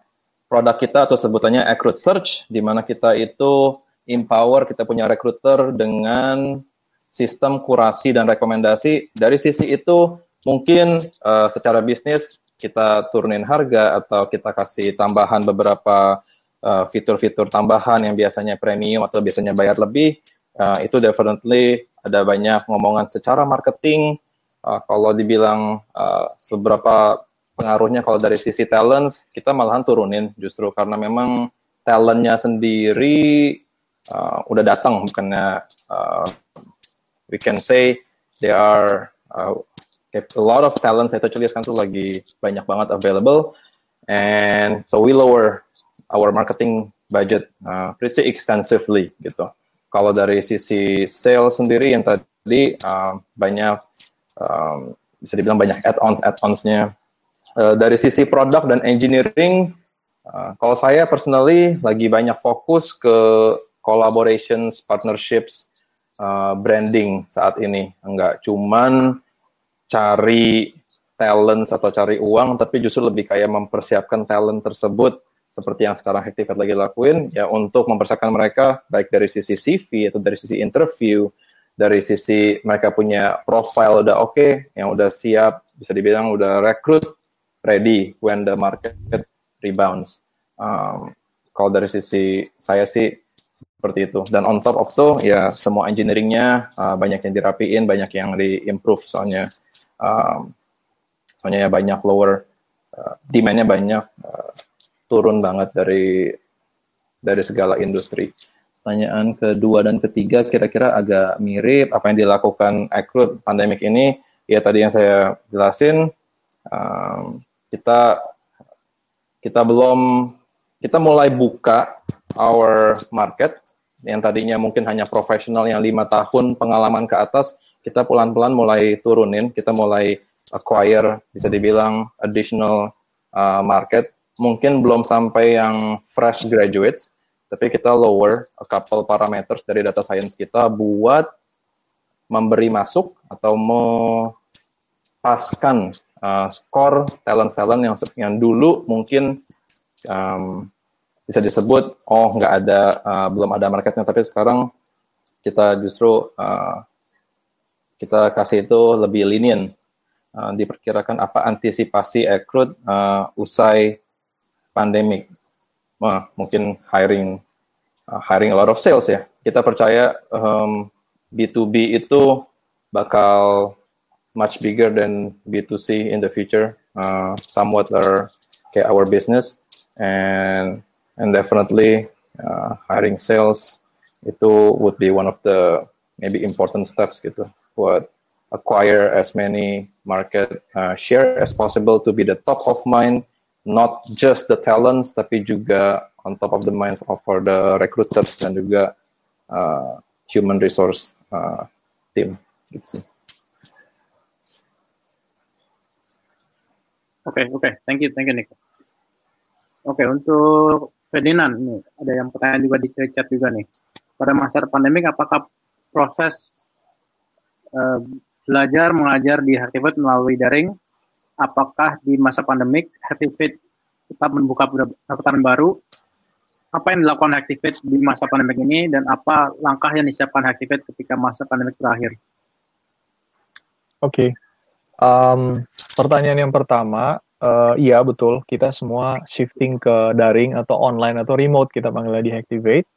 produk kita atau sebutannya Ekrut Search, di mana kita itu empower kita punya recruiter dengan sistem kurasi dan rekomendasi. Dari sisi itu mungkin uh, secara bisnis kita turunin harga atau kita kasih tambahan beberapa uh, fitur-fitur tambahan yang biasanya premium atau biasanya bayar lebih. Uh, itu definitely ada banyak ngomongan secara marketing. Uh, kalau dibilang uh, seberapa pengaruhnya kalau dari sisi talent kita malahan turunin justru karena memang talentnya sendiri uh, udah datang bukannya uh, we can say there are uh, a lot of talents actually sekarang tuh lagi banyak banget available and so we lower our marketing budget uh, pretty extensively gitu. Kalau dari sisi sales sendiri yang tadi uh, banyak um, bisa dibilang banyak add-ons add-onsnya. Uh, dari sisi produk dan engineering, uh, kalau saya personally lagi banyak fokus ke collaborations, partnerships, uh, branding saat ini. Enggak cuman cari talent atau cari uang, tapi justru lebih kayak mempersiapkan talent tersebut seperti yang sekarang Hactivate lagi lakuin, ya untuk mempersiapkan mereka baik dari sisi CV atau dari sisi interview, dari sisi mereka punya profile udah oke, okay, yang udah siap, bisa dibilang udah rekrut, ready when the market rebounds. Um, kalau dari sisi saya sih seperti itu. Dan on top of itu ya semua engineeringnya uh, banyak yang dirapiin banyak yang diimprove. Soalnya um, soalnya ya banyak lower uh, demandnya banyak uh, turun banget dari dari segala industri. Pertanyaan kedua dan ketiga kira-kira agak mirip apa yang dilakukan Ekrut pandemik ini. Ya tadi yang saya jelasin um, kita kita belum kita mulai buka our market yang tadinya mungkin hanya profesional yang lima tahun pengalaman ke atas, kita pelan-pelan mulai turunin, kita mulai acquire, bisa dibilang additional uh, market. Mungkin belum sampai yang fresh graduates, tapi kita lower a couple parameters dari data science kita buat memberi masuk atau mepaskan uh, skor talent-talent yang yang dulu mungkin um, bisa disebut oh nggak ada uh, belum ada marketnya. Tapi sekarang kita justru uh, kita kasih itu lebih lenient uh, diperkirakan apa antisipasi rekrut uh, usai pandemik. Uh, mungkin hiring uh, hiring a lot of sales ya. Kita percaya um, B2B itu bakal much bigger than B2C in the future. Uh, somewhat are kayak our business and and definitely uh, hiring sales itu would be one of the maybe important steps gitu buat acquire as many market uh, share as possible to be the top of mind not just the talents tapi juga on top of the minds of for the recruiters dan juga uh, human resource uh, team Oke, okay, oke. Okay. Thank you, thank you, Nico. Oke, okay, untuk Ferdinand, nih, ada yang pertanyaan juga di chat juga nih. Pada masa pandemik, apakah proses uh, belajar mengajar di Activate melalui daring? Apakah di masa pandemik Activate tetap membuka pendapatan baru? Apa yang dilakukan Activate di masa pandemik ini dan apa langkah yang disiapkan Activate ketika masa pandemik berakhir? Oke. Um, pertanyaan yang pertama, uh, iya betul, kita semua shifting ke daring atau online atau remote kita panggilnya di Activate.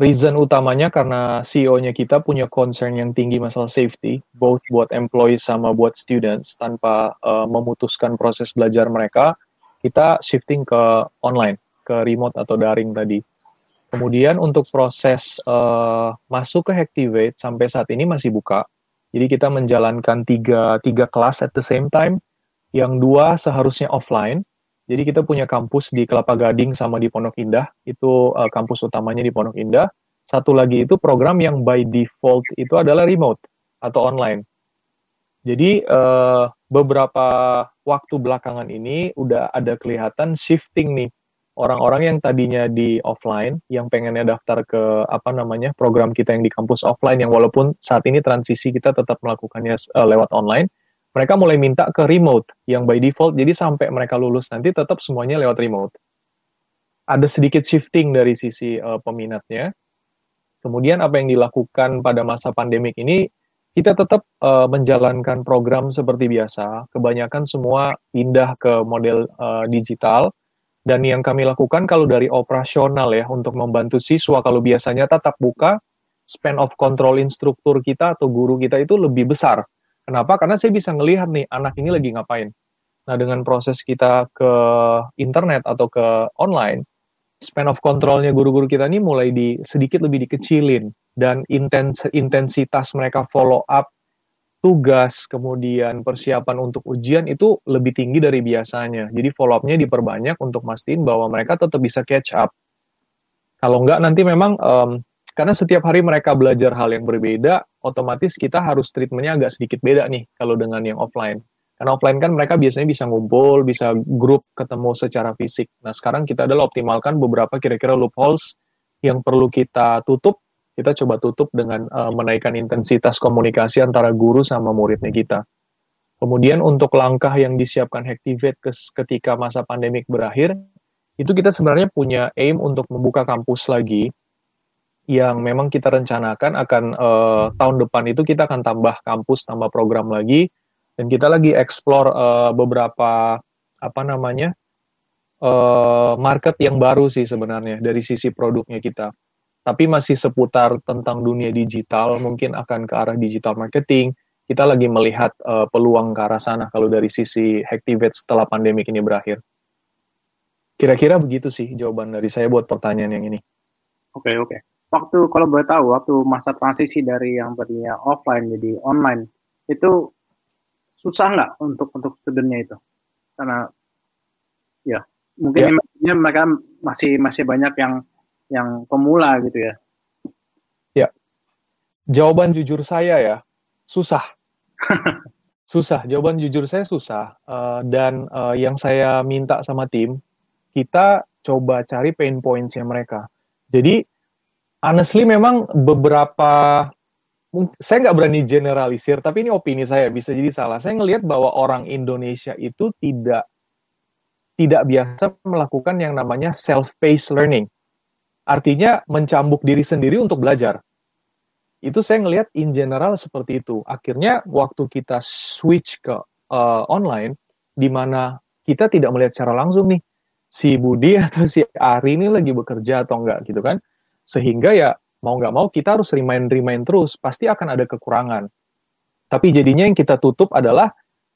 Reason utamanya karena CEO-nya kita punya concern yang tinggi masalah safety, both buat employees sama buat students, tanpa uh, memutuskan proses belajar mereka, kita shifting ke online, ke remote atau daring tadi. Kemudian untuk proses uh, masuk ke Activate sampai saat ini masih buka, jadi kita menjalankan tiga, tiga kelas at the same time, yang dua seharusnya offline. Jadi kita punya kampus di Kelapa Gading sama di Pondok Indah, itu uh, kampus utamanya di Pondok Indah. Satu lagi itu program yang by default itu adalah remote atau online. Jadi uh, beberapa waktu belakangan ini udah ada kelihatan shifting nih orang-orang yang tadinya di offline yang pengennya daftar ke apa namanya program kita yang di kampus offline yang walaupun saat ini transisi kita tetap melakukannya uh, lewat online mereka mulai minta ke remote yang by default. Jadi sampai mereka lulus nanti tetap semuanya lewat remote. Ada sedikit shifting dari sisi uh, peminatnya. Kemudian apa yang dilakukan pada masa pandemik ini kita tetap uh, menjalankan program seperti biasa. Kebanyakan semua pindah ke model uh, digital dan yang kami lakukan kalau dari operasional ya untuk membantu siswa kalau biasanya tatap buka, span of control instruktur kita atau guru kita itu lebih besar. Kenapa? Karena saya bisa ngelihat nih anak ini lagi ngapain. Nah dengan proses kita ke internet atau ke online, span of controlnya guru-guru kita ini mulai di sedikit lebih dikecilin dan intens intensitas mereka follow up tugas, kemudian persiapan untuk ujian itu lebih tinggi dari biasanya. Jadi follow up-nya diperbanyak untuk mastiin bahwa mereka tetap bisa catch up. Kalau enggak nanti memang um, karena setiap hari mereka belajar hal yang berbeda, otomatis kita harus treatmentnya agak sedikit beda nih kalau dengan yang offline. Karena offline kan mereka biasanya bisa ngumpul, bisa grup ketemu secara fisik. Nah sekarang kita adalah optimalkan beberapa kira-kira loopholes yang perlu kita tutup kita coba tutup dengan uh, menaikkan intensitas komunikasi antara guru sama muridnya kita. Kemudian untuk langkah yang disiapkan Hacktivate ketika masa pandemik berakhir, itu kita sebenarnya punya aim untuk membuka kampus lagi yang memang kita rencanakan akan uh, tahun depan itu kita akan tambah kampus, tambah program lagi, dan kita lagi explore uh, beberapa apa namanya uh, market yang baru sih sebenarnya dari sisi produknya kita tapi masih seputar tentang dunia digital, mungkin akan ke arah digital marketing. Kita lagi melihat uh, peluang ke arah sana kalau dari sisi Hacktivate setelah pandemi ini berakhir. Kira-kira begitu sih jawaban dari saya buat pertanyaan yang ini. Oke, okay, oke. Okay. Waktu kalau boleh tahu, waktu masa transisi dari yang tadinya offline jadi online, itu susah nggak untuk untuk studentnya itu? Karena ya mungkin ya. mereka masih masih banyak yang yang pemula gitu ya? Ya, jawaban jujur saya ya susah. susah, jawaban jujur saya susah. Uh, dan uh, yang saya minta sama tim, kita coba cari pain points-nya mereka. Jadi, honestly memang beberapa saya nggak berani generalisir, tapi ini opini saya bisa jadi salah. Saya ngelihat bahwa orang Indonesia itu tidak tidak biasa melakukan yang namanya self-paced learning. Artinya mencambuk diri sendiri untuk belajar. Itu saya ngelihat in general seperti itu. Akhirnya waktu kita switch ke uh, online, di mana kita tidak melihat secara langsung nih, si Budi atau si Ari ini lagi bekerja atau enggak gitu kan. Sehingga ya mau nggak mau kita harus remind-remind terus, pasti akan ada kekurangan. Tapi jadinya yang kita tutup adalah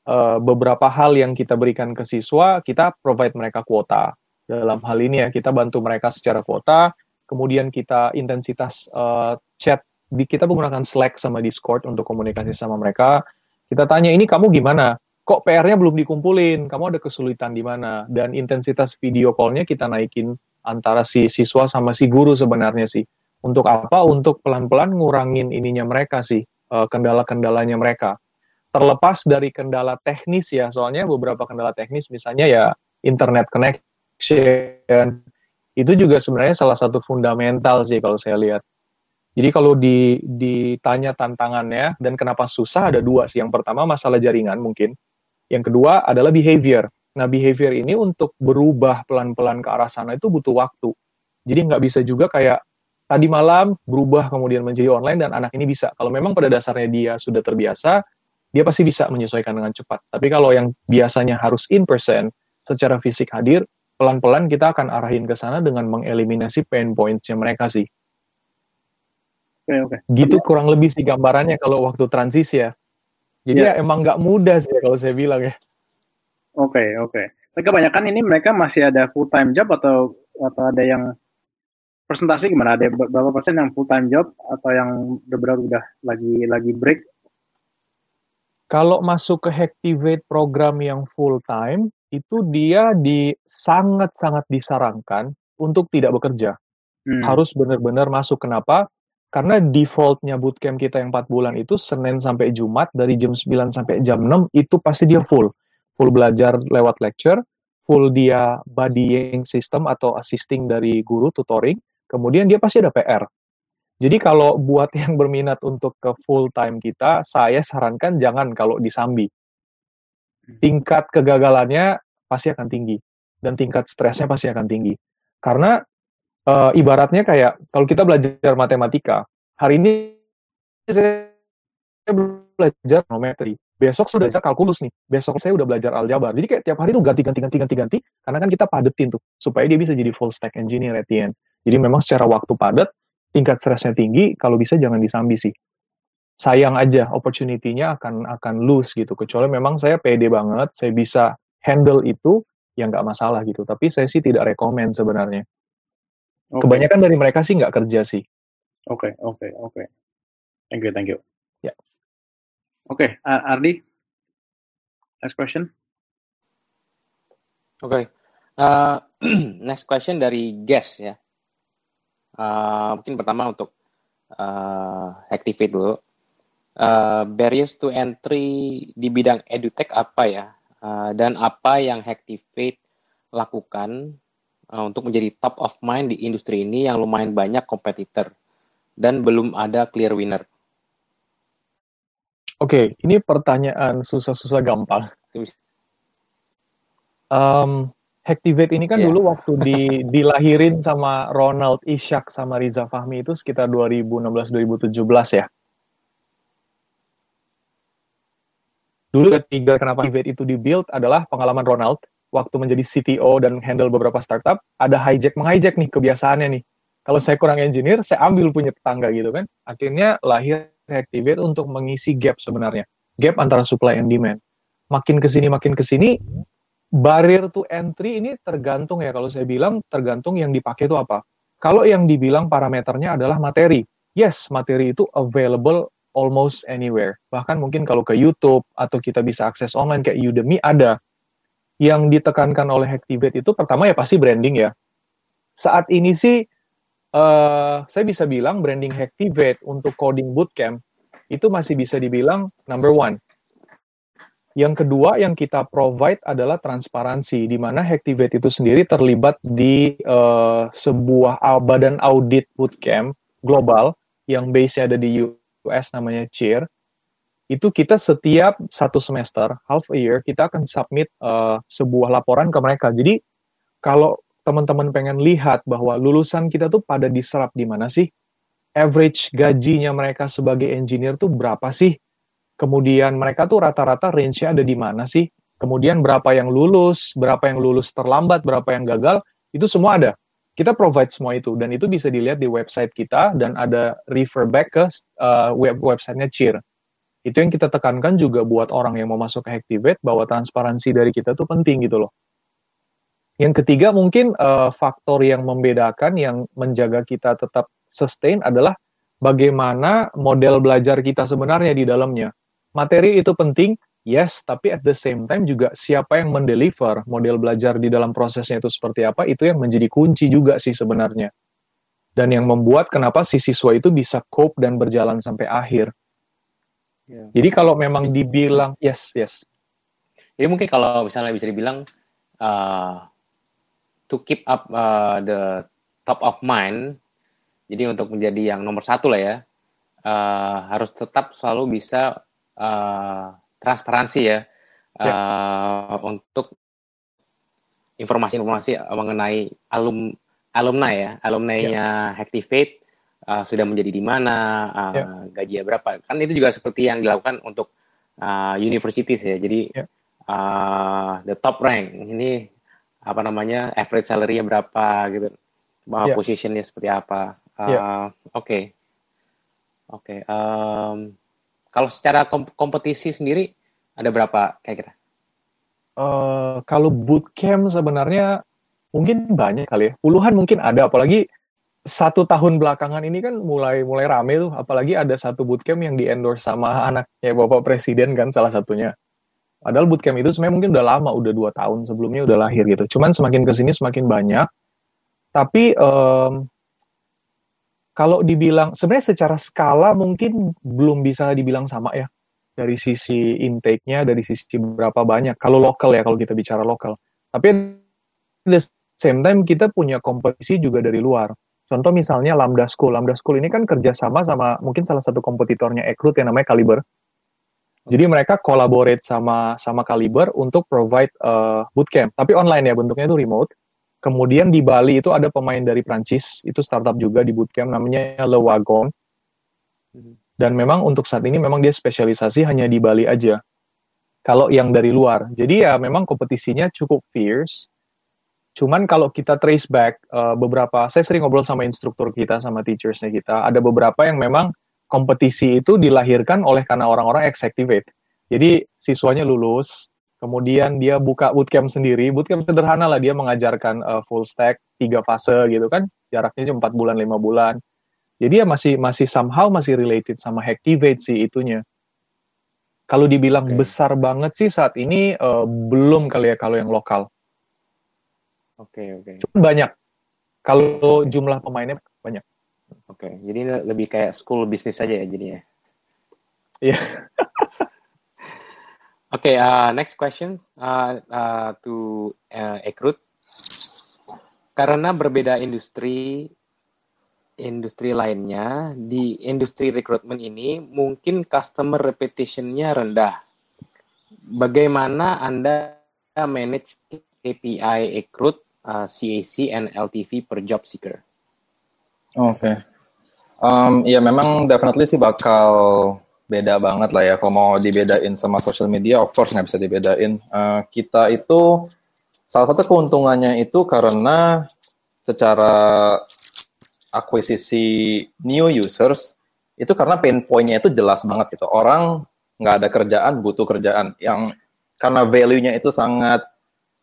uh, beberapa hal yang kita berikan ke siswa, kita provide mereka kuota. Dalam hal ini ya, kita bantu mereka secara kuota, kemudian kita intensitas uh, chat di kita menggunakan Slack sama Discord untuk komunikasi sama mereka. Kita tanya ini kamu gimana? Kok PR-nya belum dikumpulin? Kamu ada kesulitan di mana? Dan intensitas video call-nya kita naikin antara si siswa sama si guru sebenarnya sih. Untuk apa? Untuk pelan-pelan ngurangin ininya mereka sih, uh, kendala-kendalanya mereka. Terlepas dari kendala teknis ya, soalnya beberapa kendala teknis misalnya ya internet connection, itu juga sebenarnya salah satu fundamental sih kalau saya lihat jadi kalau di, ditanya tantangannya dan kenapa susah ada dua sih. Yang pertama masalah jaringan mungkin. Yang kedua adalah behavior. Nah behavior ini untuk berubah pelan-pelan ke arah sana itu butuh waktu. Jadi nggak bisa juga kayak tadi malam berubah kemudian menjadi online dan anak ini bisa. Kalau memang pada dasarnya dia sudah terbiasa, dia pasti bisa menyesuaikan dengan cepat. Tapi kalau yang biasanya harus in person, secara fisik hadir, pelan-pelan kita akan arahin ke sana dengan mengeliminasi pain points-nya mereka sih okay, okay. Gitu kurang lebih sih gambarannya kalau waktu transisi ya. Jadi yeah. ya emang nggak mudah sih kalau saya bilang ya. Oke okay, oke. Okay. Tapi kebanyakan ini mereka masih ada full time job atau atau ada yang presentasi gimana? Ada berapa persen yang full time job atau yang beberapa udah lagi lagi break? Kalau masuk ke Hacktivate program yang full time, itu dia di sangat-sangat disarankan untuk tidak bekerja. Hmm. Harus benar-benar masuk. Kenapa? Karena defaultnya bootcamp kita yang 4 bulan itu Senin sampai Jumat dari jam 9 sampai jam 6 itu pasti dia full. Full belajar lewat lecture, full dia buddying system atau assisting dari guru tutoring, kemudian dia pasti ada PR. Jadi kalau buat yang berminat untuk ke full time kita, saya sarankan jangan kalau di Sambi. Tingkat kegagalannya pasti akan tinggi dan tingkat stresnya pasti akan tinggi. Karena uh, ibaratnya kayak kalau kita belajar matematika, hari ini saya belajar trigonometri, besok sudah belajar kalkulus nih, besok saya udah belajar aljabar. Jadi kayak tiap hari tuh ganti ganti ganti ganti ganti karena kan kita padetin tuh supaya dia bisa jadi full stack engineer at the end. Jadi memang secara waktu padat, tingkat stresnya tinggi, kalau bisa jangan disambi sih. Sayang aja opportunity-nya akan akan lose gitu. Kecuali memang saya pede banget, saya bisa handle itu, ya nggak masalah gitu. Tapi saya sih tidak rekomend sebenarnya. Okay. Kebanyakan dari mereka sih nggak kerja sih. Oke, okay, oke, okay, oke. Okay. Thank you, thank you. Ya. Yeah. Oke, okay, uh, Ardi. Next question. Oke. Okay. Uh, next question dari guest ya. Uh, mungkin pertama untuk uh, Activate dulu. Uh, barriers to entry di bidang edutech apa ya? Uh, dan apa yang Hacktivate lakukan uh, untuk menjadi top of mind di industri ini yang lumayan banyak kompetitor dan belum ada clear winner? Oke, okay, ini pertanyaan susah-susah gampang. Um, Hacktivate ini kan yeah. dulu waktu di, dilahirin sama Ronald Ishak sama Riza Fahmi itu sekitar 2016-2017 ya. Dulu ketiga kenapa Hacktivate itu dibuild adalah pengalaman Ronald waktu menjadi CTO dan handle beberapa startup, ada hijack menghijack nih kebiasaannya nih. Kalau saya kurang engineer, saya ambil punya tetangga gitu kan. Akhirnya lahir Reactivate untuk mengisi gap sebenarnya. Gap antara supply and demand. Makin ke sini makin ke sini barrier to entry ini tergantung ya kalau saya bilang tergantung yang dipakai itu apa. Kalau yang dibilang parameternya adalah materi. Yes, materi itu available almost anywhere. Bahkan mungkin kalau ke YouTube atau kita bisa akses online kayak Udemy ada yang ditekankan oleh Hacktivate itu pertama ya pasti branding ya. Saat ini sih uh, saya bisa bilang branding Hacktivate untuk coding bootcamp itu masih bisa dibilang number one. Yang kedua yang kita provide adalah transparansi, di mana Hacktivate itu sendiri terlibat di uh, sebuah badan audit bootcamp global yang base-nya ada di US namanya CHEER, itu kita setiap satu semester, half a year, kita akan submit uh, sebuah laporan ke mereka. Jadi kalau teman-teman pengen lihat bahwa lulusan kita tuh pada diserap di mana sih, average gajinya mereka sebagai engineer tuh berapa sih, kemudian mereka tuh rata-rata range-nya ada di mana sih, kemudian berapa yang lulus, berapa yang lulus terlambat, berapa yang gagal, itu semua ada. Kita provide semua itu dan itu bisa dilihat di website kita dan ada refer back ke uh, web websitenya Cheer itu yang kita tekankan juga buat orang yang mau masuk ke Activate bahwa transparansi dari kita tuh penting gitu loh. Yang ketiga mungkin uh, faktor yang membedakan yang menjaga kita tetap sustain adalah bagaimana model belajar kita sebenarnya di dalamnya. Materi itu penting, yes, tapi at the same time juga siapa yang mendeliver model belajar di dalam prosesnya itu seperti apa, itu yang menjadi kunci juga sih sebenarnya. Dan yang membuat kenapa si siswa itu bisa cope dan berjalan sampai akhir. Yeah. Jadi kalau memang dibilang yes yes. Jadi mungkin kalau misalnya bisa dibilang uh, to keep up uh, the top of mind, jadi untuk menjadi yang nomor satu lah ya, uh, harus tetap selalu bisa uh, transparansi ya yeah. uh, untuk informasi-informasi mengenai alum alumni ya, alumni-nya yeah. Activate uh, sudah menjadi di mana, uh, yeah. gajinya berapa. Kan itu juga seperti yang dilakukan untuk uh, universities ya. Jadi yeah. uh, the top rank ini apa namanya average salary-nya berapa gitu, yeah. positionnya seperti apa. Uh, yeah. Oke, okay. oke. Okay. Um, kalau secara kom kompetisi sendiri ada berapa kira-kira? Uh, kalau bootcamp sebenarnya mungkin banyak kali ya, puluhan mungkin ada, apalagi satu tahun belakangan ini kan mulai mulai rame tuh, apalagi ada satu bootcamp yang di endorse sama anaknya Bapak Presiden kan salah satunya. Padahal bootcamp itu sebenarnya mungkin udah lama, udah dua tahun sebelumnya udah lahir gitu. Cuman semakin ke sini semakin banyak. Tapi um, kalau dibilang sebenarnya secara skala mungkin belum bisa dibilang sama ya dari sisi intake-nya, dari sisi berapa banyak. Kalau lokal ya kalau kita bicara lokal. Tapi at the same time kita punya kompetisi juga dari luar Contoh misalnya Lambda School. Lambda School ini kan kerjasama sama mungkin salah satu kompetitornya Ekrut yang namanya Caliber. Jadi mereka collaborate sama sama Caliber untuk provide uh, bootcamp, tapi online ya bentuknya itu remote. Kemudian di Bali itu ada pemain dari Prancis, itu startup juga di bootcamp namanya Le Wagon. Dan memang untuk saat ini memang dia spesialisasi hanya di Bali aja. Kalau yang dari luar. Jadi ya memang kompetisinya cukup fierce Cuman kalau kita trace back uh, beberapa, saya sering ngobrol sama instruktur kita, sama teachersnya kita, ada beberapa yang memang kompetisi itu dilahirkan oleh karena orang-orang executive. Jadi siswanya lulus, kemudian dia buka bootcamp sendiri, bootcamp sederhana lah dia mengajarkan uh, full stack tiga fase gitu kan, jaraknya cuma empat bulan lima bulan. Jadi ya masih masih somehow masih related sama Hacktivate sih itunya. Kalau dibilang okay. besar banget sih saat ini uh, belum kali ya kalau yang lokal. Oke, okay, oke. Okay. banyak. Kalau jumlah pemainnya banyak. Oke, okay, jadi lebih kayak school bisnis aja ya jadinya. Iya. Okay, uh, next question uh, uh, to uh, Ekrut. Karena berbeda industri, industri lainnya di industri rekrutmen ini mungkin customer repetition-nya rendah. Bagaimana Anda manage KPI Ekrut uh, CAC and LTV per job seeker. Oke. Okay. Um, ya memang definitely sih bakal beda banget lah ya. Kalau mau dibedain sama social media, of course nggak bisa dibedain. Uh, kita itu salah satu keuntungannya itu karena secara akuisisi new users itu karena pain point-nya itu jelas banget gitu. Orang nggak ada kerjaan, butuh kerjaan. Yang karena value-nya itu sangat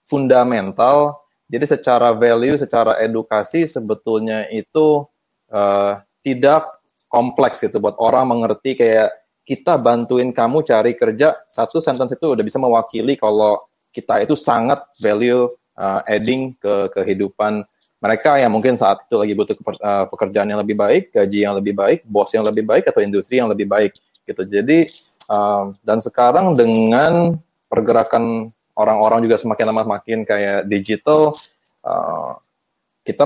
fundamental, jadi secara value, secara edukasi sebetulnya itu uh, tidak kompleks gitu buat orang mengerti kayak kita bantuin kamu cari kerja satu sentence itu udah bisa mewakili kalau kita itu sangat value uh, adding ke kehidupan mereka yang mungkin saat itu lagi butuh uh, pekerjaan yang lebih baik, gaji yang lebih baik, bos yang lebih baik atau industri yang lebih baik gitu. Jadi uh, dan sekarang dengan pergerakan orang-orang juga semakin lama makin kayak digital, uh, kita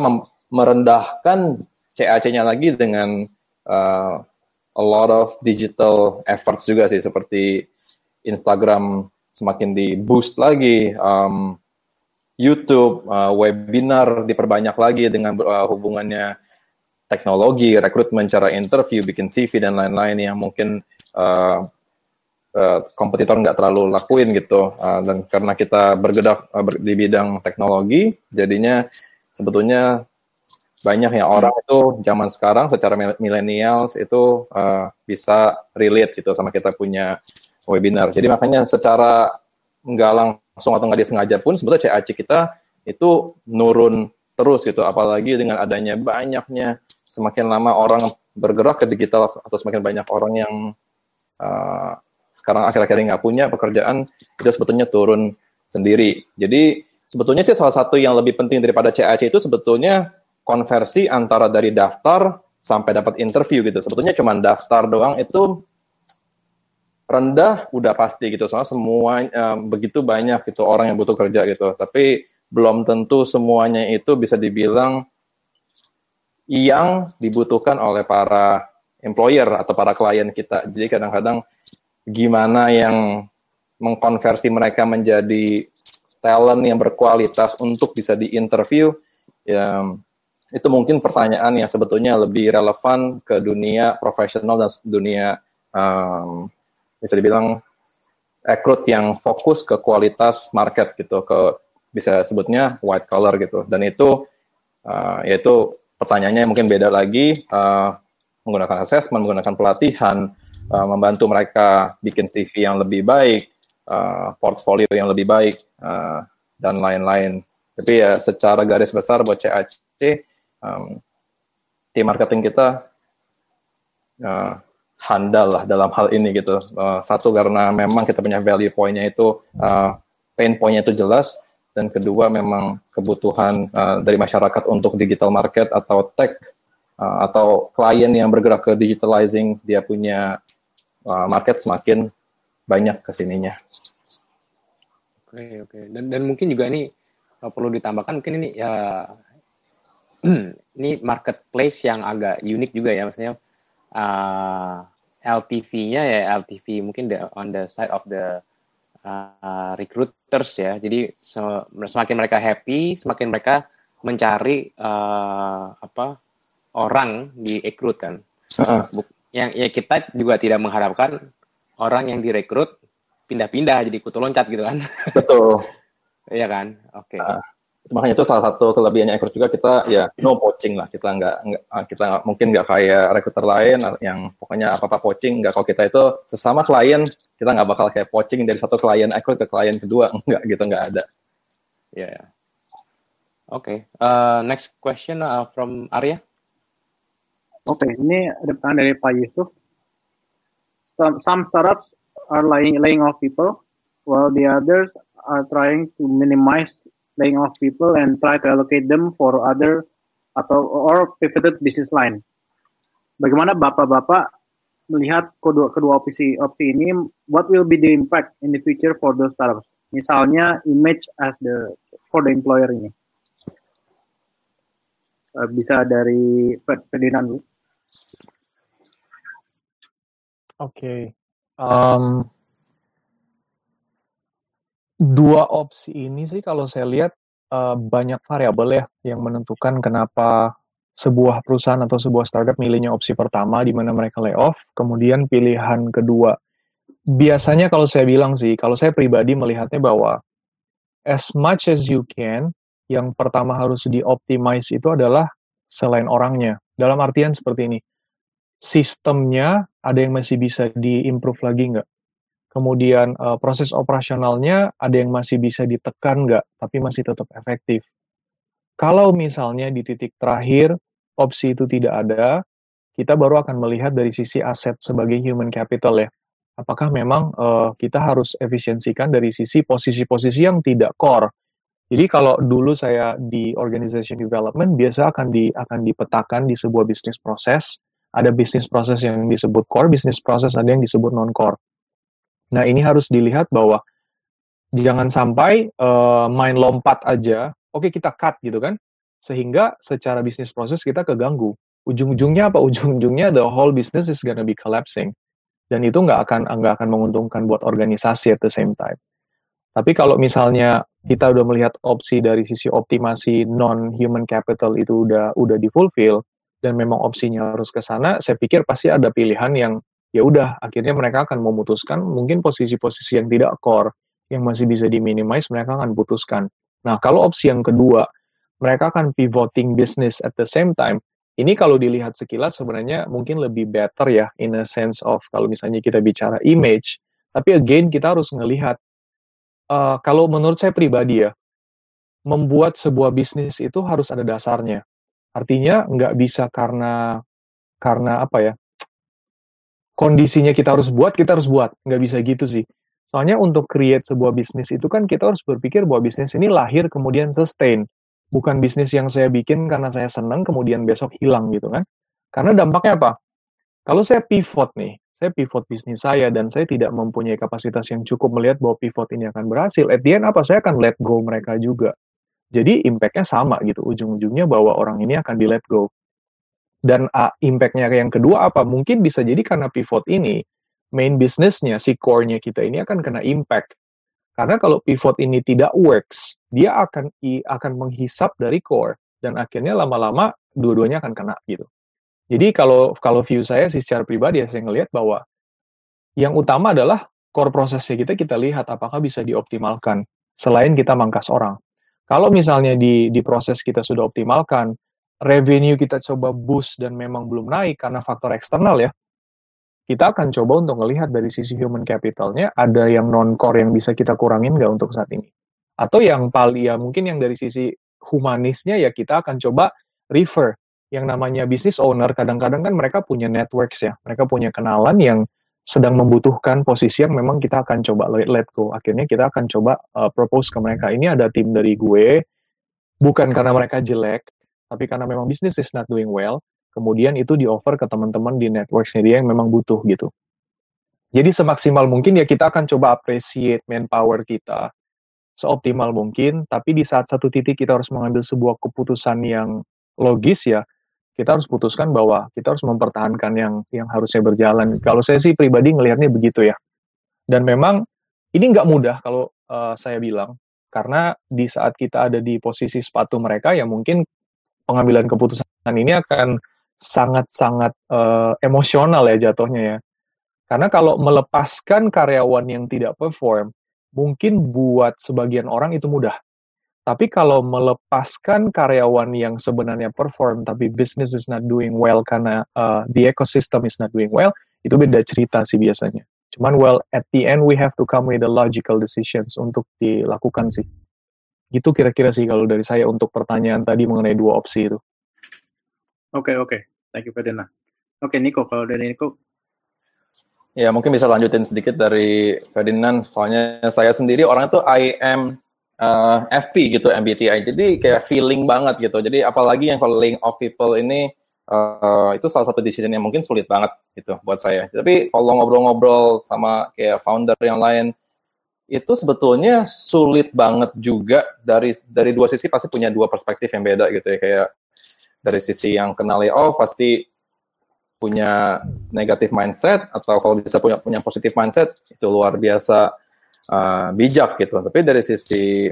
merendahkan CAC-nya lagi dengan uh, a lot of digital efforts juga sih seperti Instagram semakin di boost lagi, um, YouTube, uh, webinar diperbanyak lagi dengan uh, hubungannya teknologi, rekrutmen, cara interview, bikin CV dan lain-lain yang mungkin uh, uh, kompetitor nggak terlalu lakuin gitu. Uh, dan karena kita bergerak uh, ber, di bidang teknologi, jadinya sebetulnya banyak ya orang itu zaman sekarang secara milenials itu uh, bisa relate gitu sama kita punya webinar. Jadi makanya secara nggak langsung atau nggak disengaja pun sebetulnya CAC kita itu nurun terus gitu. Apalagi dengan adanya banyaknya semakin lama orang bergerak ke digital atau semakin banyak orang yang uh, sekarang akhir-akhir ini nggak punya pekerjaan itu sebetulnya turun sendiri. Jadi sebetulnya sih salah satu yang lebih penting daripada CAC itu sebetulnya konversi antara dari daftar sampai dapat interview gitu. Sebetulnya cuma daftar doang itu rendah udah pasti gitu. Soalnya semua um, begitu banyak gitu orang yang butuh kerja gitu. Tapi belum tentu semuanya itu bisa dibilang yang dibutuhkan oleh para employer atau para klien kita. Jadi kadang-kadang gimana yang mengkonversi mereka menjadi talent yang berkualitas untuk bisa diinterview, ya itu mungkin pertanyaan yang sebetulnya lebih relevan ke dunia profesional dan dunia um, bisa dibilang rekrut yang fokus ke kualitas market gitu, ke bisa sebutnya white collar gitu. Dan itu uh, yaitu pertanyaannya mungkin beda lagi, uh, menggunakan assessment, menggunakan pelatihan, uh, membantu mereka bikin CV yang lebih baik, uh, portfolio yang lebih baik, uh, dan lain-lain. Tapi ya secara garis besar buat CAC, um, tim marketing kita uh, handal lah dalam hal ini gitu. Uh, satu karena memang kita punya value point-nya itu, uh, pain point-nya itu jelas, dan kedua memang kebutuhan uh, dari masyarakat untuk digital market atau tech uh, atau klien yang bergerak ke digitalizing dia punya uh, market semakin banyak ke sininya. Oke okay, oke okay. dan dan mungkin juga ini perlu ditambahkan mungkin ini ya ini marketplace yang agak unik juga ya maksudnya uh, LTV-nya ya LTV mungkin the, on the side of the uh, recruiters ya. Jadi semakin mereka happy, semakin mereka mencari uh, apa orang di rekrut kan. Uh-uh. Yang ya kita juga tidak mengharapkan orang yang direkrut pindah-pindah jadi kutu loncat gitu kan. Betul. Iya kan? Oke. Okay. Uh, makanya itu salah satu kelebihannya Ekrut juga kita ya no poaching lah. Kita nggak, nggak kita nggak, mungkin nggak kayak rekruter lain yang pokoknya apa apa poaching nggak. Kalau kita itu sesama klien kita nggak bakal kayak poaching dari satu klien Ekrut ke klien kedua. Nggak gitu nggak ada. Ya yeah, yeah. oke okay. uh, next question uh, from Arya. Oke okay, ini ada pertanyaan dari Pak Yusuf. Some, some startups are laying laying off people while the others are trying to minimize laying off people and try to allocate them for other atau or pivoted business line. Bagaimana bapak-bapak melihat kedua kedua opsi opsi ini? What will be the impact in the future for those startups? Misalnya image as the for the employer ini. Uh, bisa dari Ferdinand dulu. Oke. Okay. Um, dua opsi ini sih kalau saya lihat uh, banyak variabel ya yang menentukan kenapa sebuah perusahaan atau sebuah startup milihnya opsi pertama di mana mereka layoff, kemudian pilihan kedua. Biasanya kalau saya bilang sih, kalau saya pribadi melihatnya bahwa as much as you can, yang pertama harus dioptimize itu adalah selain orangnya. Dalam artian seperti ini, sistemnya ada yang masih bisa diimprove lagi nggak? Kemudian uh, proses operasionalnya ada yang masih bisa ditekan nggak, tapi masih tetap efektif. Kalau misalnya di titik terakhir opsi itu tidak ada, kita baru akan melihat dari sisi aset sebagai human capital ya. Apakah memang uh, kita harus efisiensikan dari sisi posisi-posisi yang tidak core. Jadi kalau dulu saya di organization development biasa akan di akan dipetakan di sebuah bisnis proses, ada bisnis proses yang disebut core, bisnis proses ada yang disebut non core. Nah, ini harus dilihat bahwa jangan sampai uh, main lompat aja, oke kita cut gitu kan, sehingga secara bisnis proses kita keganggu. ujung-ujungnya apa? Ujung-ujungnya the whole business is gonna be collapsing. Dan itu nggak akan nggak akan menguntungkan buat organisasi at the same time. Tapi kalau misalnya kita udah melihat opsi dari sisi optimasi non human capital itu udah udah di fulfill dan memang opsinya harus ke sana, saya pikir pasti ada pilihan yang ya udah akhirnya mereka akan memutuskan mungkin posisi-posisi yang tidak core yang masih bisa diminimize mereka akan putuskan. Nah, kalau opsi yang kedua, mereka akan pivoting business at the same time. Ini kalau dilihat sekilas sebenarnya mungkin lebih better ya in a sense of kalau misalnya kita bicara image. Tapi again kita harus ngelihat uh, kalau menurut saya pribadi ya membuat sebuah bisnis itu harus ada dasarnya. Artinya nggak bisa karena karena apa ya kondisinya kita harus buat kita harus buat nggak bisa gitu sih. Soalnya untuk create sebuah bisnis itu kan kita harus berpikir bahwa bisnis ini lahir kemudian sustain bukan bisnis yang saya bikin karena saya senang kemudian besok hilang gitu kan. Karena dampaknya apa? Kalau saya pivot nih, saya pivot bisnis saya dan saya tidak mempunyai kapasitas yang cukup melihat bahwa pivot ini akan berhasil, at the end apa? Saya akan let go mereka juga. Jadi impact-nya sama gitu, ujung-ujungnya bahwa orang ini akan di let go. Dan uh, impact-nya yang kedua apa? Mungkin bisa jadi karena pivot ini, main bisnisnya, si core-nya kita ini akan kena impact. Karena kalau pivot ini tidak works, dia akan akan menghisap dari core dan akhirnya lama-lama dua-duanya akan kena gitu. Jadi kalau kalau view saya sih secara pribadi ya saya ngelihat bahwa yang utama adalah core prosesnya kita kita lihat apakah bisa dioptimalkan selain kita mangkas orang. Kalau misalnya di di proses kita sudah optimalkan, revenue kita coba boost dan memang belum naik karena faktor eksternal ya, kita akan coba untuk melihat dari sisi human capitalnya ada yang non core yang bisa kita kurangin nggak untuk saat ini? Atau yang paling ya mungkin yang dari sisi humanisnya ya kita akan coba refer. Yang namanya business owner kadang-kadang kan mereka punya networks ya mereka punya kenalan yang sedang membutuhkan posisi yang memang kita akan coba let go. Akhirnya kita akan coba uh, propose ke mereka ini ada tim dari gue bukan karena mereka jelek tapi karena memang business is not doing well kemudian itu di offer ke teman-teman di networknya dia yang memang butuh gitu. Jadi semaksimal mungkin ya kita akan coba appreciate manpower kita seoptimal mungkin, tapi di saat satu titik kita harus mengambil sebuah keputusan yang logis ya, kita harus putuskan bahwa kita harus mempertahankan yang yang harusnya berjalan. Kalau saya sih pribadi ngelihatnya begitu ya. Dan memang ini nggak mudah kalau uh, saya bilang, karena di saat kita ada di posisi sepatu mereka ya mungkin pengambilan keputusan ini akan sangat-sangat uh, emosional ya jatuhnya ya. Karena kalau melepaskan karyawan yang tidak perform, mungkin buat sebagian orang itu mudah. Tapi kalau melepaskan karyawan yang sebenarnya perform, tapi business is not doing well karena uh, the ecosystem is not doing well, itu beda cerita sih biasanya. Cuman well, at the end we have to come with the logical decisions untuk dilakukan sih. Gitu kira-kira sih kalau dari saya untuk pertanyaan tadi mengenai dua opsi itu. Oke, okay, oke. Okay. Thank you, Ferdinand. Oke, okay, Niko, kalau dari Niko. Ya, mungkin bisa lanjutin sedikit dari Ferdinand. Soalnya saya sendiri orang itu I am uh, FP gitu, MBTI. Jadi kayak feeling banget gitu. Jadi apalagi yang kalau link of people ini, uh, itu salah satu decision yang mungkin sulit banget gitu buat saya. Tapi kalau ngobrol-ngobrol sama kayak founder yang lain, itu sebetulnya sulit banget juga dari dari dua sisi pasti punya dua perspektif yang beda gitu ya kayak dari sisi yang kena layoff pasti punya negatif mindset atau kalau bisa punya punya positif mindset itu luar biasa uh, bijak gitu. Tapi dari sisi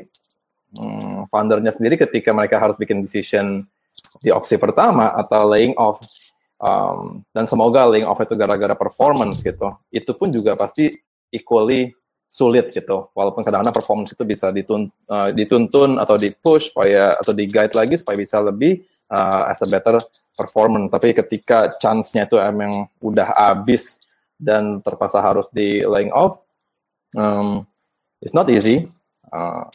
um, foundernya sendiri ketika mereka harus bikin decision di opsi pertama atau laying off um, dan semoga laying off itu gara-gara performance gitu, itu pun juga pasti equally sulit gitu. Walaupun kadang-kadang performance itu bisa ditun, uh, dituntun atau di push supaya atau di guide lagi supaya bisa lebih uh, as a better performance. Tapi ketika chance-nya itu emang udah habis dan terpaksa harus di laying off, um, it's not easy. Uh,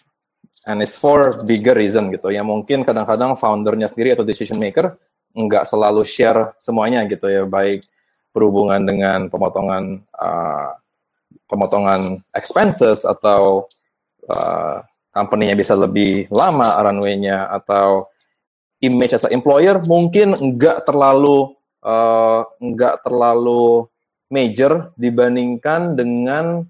and it's for bigger reason gitu. Ya mungkin kadang-kadang foundernya sendiri atau decision maker nggak selalu share semuanya gitu ya, baik berhubungan dengan pemotongan uh, pemotongan expenses atau uh, company-nya bisa lebih lama runway-nya atau image as a employer mungkin nggak terlalu uh, nggak terlalu major dibandingkan dengan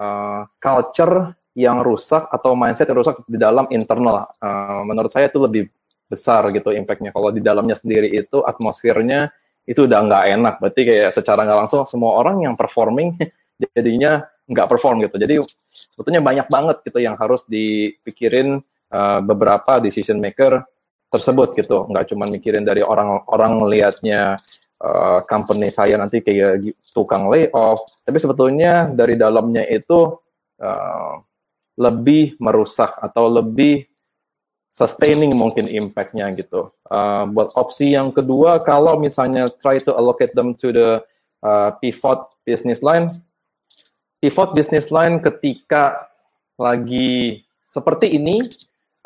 uh, culture yang rusak atau mindset yang rusak di dalam internal. Uh, menurut saya itu lebih besar gitu impactnya. Kalau di dalamnya sendiri itu atmosfernya itu udah nggak enak. Berarti kayak secara nggak langsung semua orang yang performing jadinya nggak perform gitu. Jadi sebetulnya banyak banget gitu yang harus dipikirin uh, beberapa decision maker tersebut gitu. Nggak cuma mikirin dari orang-orang melihatnya uh, company saya nanti kayak tukang layoff, tapi sebetulnya dari dalamnya itu uh, lebih merusak atau lebih sustaining mungkin impact-nya gitu. Uh, buat opsi yang kedua, kalau misalnya try to allocate them to the uh, pivot business line, pivot business line ketika lagi seperti ini,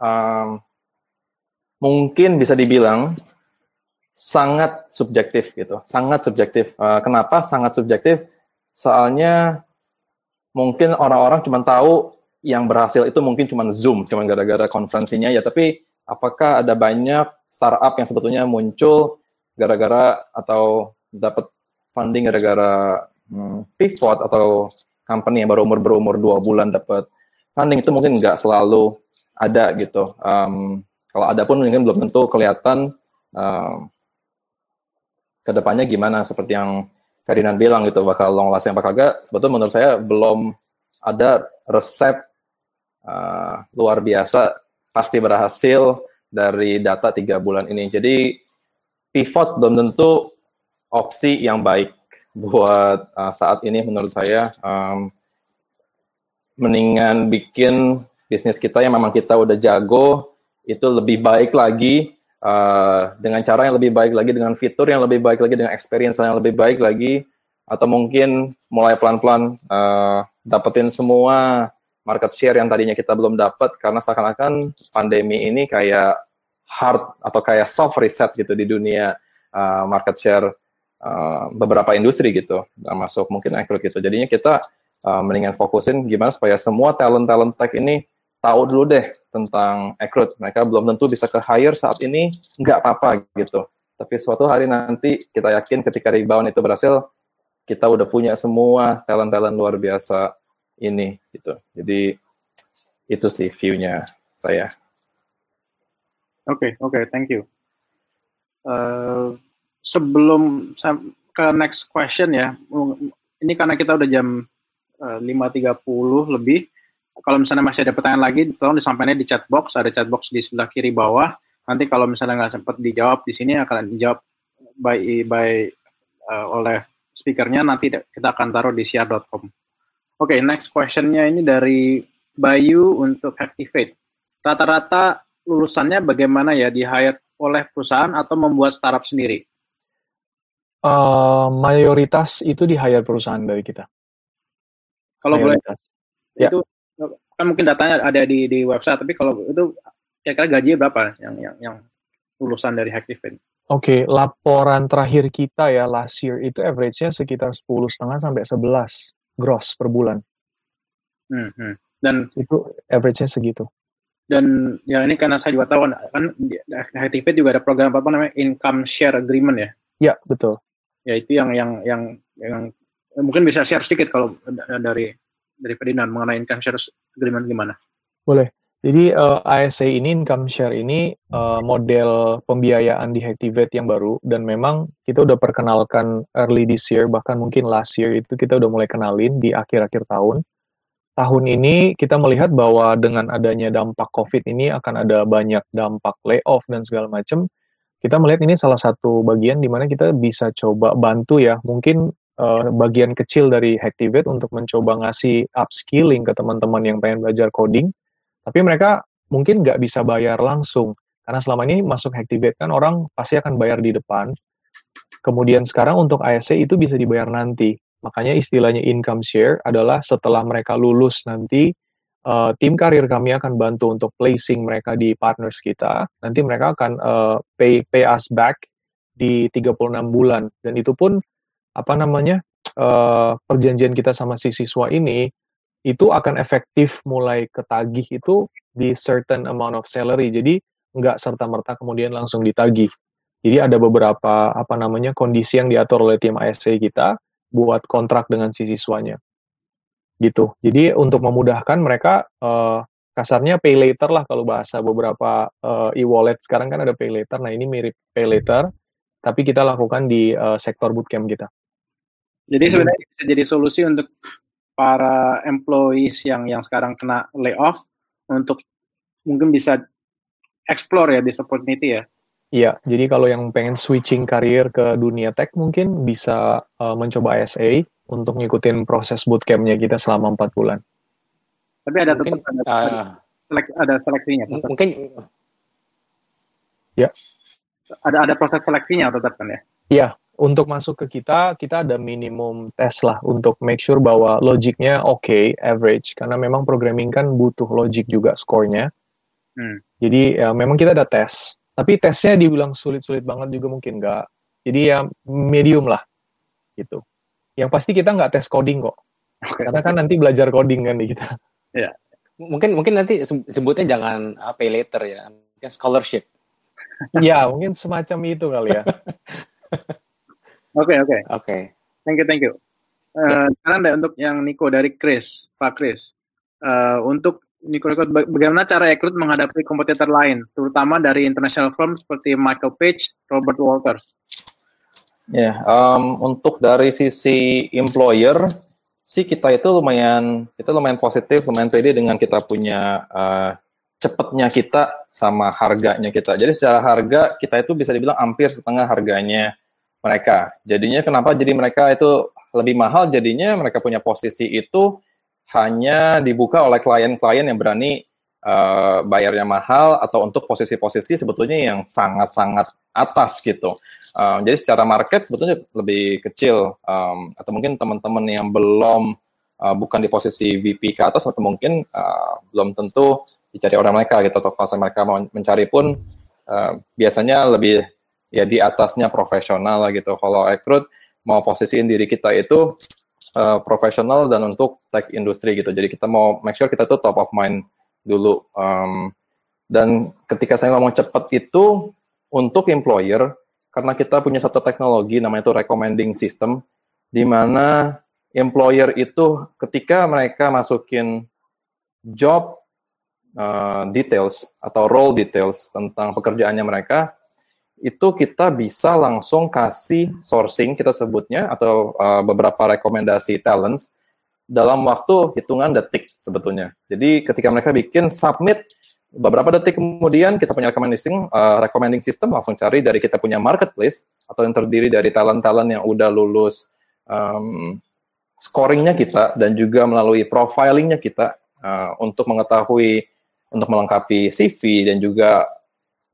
um, mungkin bisa dibilang sangat subjektif gitu, sangat subjektif. Uh, kenapa sangat subjektif? Soalnya mungkin orang-orang cuma tahu yang berhasil itu mungkin cuma Zoom, cuma gara-gara konferensinya ya, tapi apakah ada banyak startup yang sebetulnya muncul gara-gara atau dapat funding gara-gara hmm, pivot atau company yang baru umur berumur dua bulan dapat funding itu mungkin nggak selalu ada gitu. Um, kalau ada pun mungkin belum tentu kelihatan um, ke depannya gimana seperti yang Ferdinand bilang gitu bakal long lasting apa kagak sebetulnya menurut saya belum ada resep uh, luar biasa pasti berhasil dari data tiga bulan ini. Jadi pivot belum tentu opsi yang baik buat uh, saat ini menurut saya. Um, mendingan bikin bisnis kita yang memang kita udah jago itu lebih baik lagi uh, dengan cara yang lebih baik lagi dengan fitur yang lebih baik lagi dengan experience yang lebih baik lagi atau mungkin mulai pelan-pelan uh, dapetin semua market share yang tadinya kita belum dapat karena seakan-akan pandemi ini kayak hard atau kayak soft reset gitu di dunia uh, market share uh, beberapa industri gitu, masuk mungkin ekor gitu. Jadinya kita uh, mendingan fokusin gimana supaya semua talent-talent tech ini tahu dulu deh tentang Ekrut. Mereka belum tentu bisa ke hire saat ini, nggak apa-apa gitu. Tapi suatu hari nanti kita yakin ketika rebound itu berhasil, kita udah punya semua talent-talent luar biasa ini gitu. Jadi itu sih view-nya saya. Oke, okay, oke, okay, thank you. Uh, sebelum ke next question ya, ini karena kita udah jam uh, eh, 5.30 lebih, kalau misalnya masih ada pertanyaan lagi, tolong disampaikan di chat box, ada chat box di sebelah kiri bawah. Nanti kalau misalnya nggak sempat dijawab di sini akan dijawab by by uh, oleh speakernya nanti kita akan taruh di share.com. Oke, okay, next questionnya ini dari Bayu untuk Activate. Rata-rata lulusannya bagaimana ya di hire oleh perusahaan atau membuat startup sendiri? Uh, mayoritas itu di hire perusahaan dari kita. Kalau boleh, ya. itu kan mungkin datanya ada di di website, tapi kalau itu kira-kira gaji berapa yang yang yang lulusan dari Activate? Oke, okay, laporan terakhir kita ya last year itu average-nya sekitar sepuluh setengah sampai 11 gross per bulan. Hmm, hmm. Dan itu average-nya segitu. Dan ya ini karena saya juga tahu kan di Activate juga ada program apa namanya income share agreement ya. Ya betul. Ya itu yang yang yang yang mungkin bisa share sedikit kalau dari dari Ferdinand mengenai income share agreement gimana? Boleh. Jadi uh, eh, ASC ini income share ini uh, model pembiayaan di Activate yang baru dan memang kita udah perkenalkan early this year bahkan mungkin last year itu kita udah mulai kenalin di akhir-akhir tahun. Tahun ini kita melihat bahwa dengan adanya dampak COVID ini akan ada banyak dampak layoff dan segala macam. Kita melihat ini salah satu bagian di mana kita bisa coba bantu ya, mungkin uh, bagian kecil dari Activate untuk mencoba ngasih upskilling ke teman-teman yang pengen belajar coding tapi mereka mungkin nggak bisa bayar langsung karena selama ini masuk Hacktivate kan orang pasti akan bayar di depan. Kemudian sekarang untuk ASC itu bisa dibayar nanti. Makanya istilahnya income share adalah setelah mereka lulus nanti uh, tim karir kami akan bantu untuk placing mereka di partners kita. Nanti mereka akan uh, pay pay us back di 36 bulan dan itu pun apa namanya uh, perjanjian kita sama si siswa ini itu akan efektif mulai ketagih itu di certain amount of salary. Jadi nggak serta-merta kemudian langsung ditagih. Jadi ada beberapa apa namanya kondisi yang diatur oleh tim ASC kita buat kontrak dengan si siswanya. Gitu. Jadi untuk memudahkan mereka uh, kasarnya pay later lah kalau bahasa beberapa uh, e-wallet sekarang kan ada pay later. Nah ini mirip pay later, tapi kita lakukan di uh, sektor bootcamp kita. Jadi sebenarnya bisa jadi solusi untuk para employees yang yang sekarang kena layoff untuk mungkin bisa explore ya this opportunity ya. Iya, jadi kalau yang pengen switching karir ke dunia tech mungkin bisa uh, mencoba ISA untuk ngikutin proses bootcampnya kita selama empat bulan. Tapi ada mungkin, tetap ada, uh, selek, ada seleksinya. Proses. Mungkin ya. Ada ada proses seleksinya tetap kan ya? Iya, untuk masuk ke kita kita ada minimum tes lah untuk make sure bahwa logiknya oke, okay, average karena memang programming kan butuh logic juga skornya. Hmm. Jadi ya memang kita ada tes tapi tesnya dibilang sulit-sulit banget juga mungkin nggak. Jadi ya medium lah gitu. Yang pasti kita nggak tes coding kok. Okay. karena kan nanti belajar coding kan di kita ya mungkin mungkin nanti sebutnya jangan pay later ya. Mungkin scholarship. Ya mungkin semacam itu kali ya. Oke oke. Oke. Thank you thank you. Uh, sekarang ada untuk yang Niko dari Chris Pak Chris. Uh, untuk Nico bagaimana cara rekrut menghadapi kompetitor lain, terutama dari international firm seperti Michael Page, Robert Walters? Ya, yeah, um, untuk dari sisi employer, sih kita itu lumayan kita lumayan positif, lumayan pede dengan kita punya uh, cepetnya kita sama harganya kita. Jadi secara harga kita itu bisa dibilang hampir setengah harganya mereka. Jadinya kenapa jadi mereka itu lebih mahal? Jadinya mereka punya posisi itu hanya dibuka oleh klien-klien yang berani uh, bayarnya mahal atau untuk posisi-posisi sebetulnya yang sangat-sangat atas gitu. Um, jadi secara market sebetulnya lebih kecil um, atau mungkin teman-teman yang belum uh, bukan di posisi VP ke atas atau mungkin uh, belum tentu dicari orang mereka gitu atau kalau mereka mau mencari pun uh, biasanya lebih ya di atasnya profesional lah gitu. Kalau rekrut mau posisiin diri kita itu uh, profesional dan untuk tech industri gitu. Jadi kita mau make sure kita tuh top of mind dulu. Um, dan ketika saya ngomong cepat itu untuk employer, karena kita punya satu teknologi namanya itu recommending system, di mana employer itu ketika mereka masukin job uh, details atau role details tentang pekerjaannya mereka, itu kita bisa langsung kasih sourcing kita sebutnya atau uh, beberapa rekomendasi talents dalam waktu hitungan detik sebetulnya. Jadi ketika mereka bikin submit beberapa detik kemudian kita punya recommending uh, recommending system langsung cari dari kita punya marketplace atau yang terdiri dari talent-talent yang udah lulus um, scoringnya kita dan juga melalui profilingnya kita uh, untuk mengetahui untuk melengkapi CV dan juga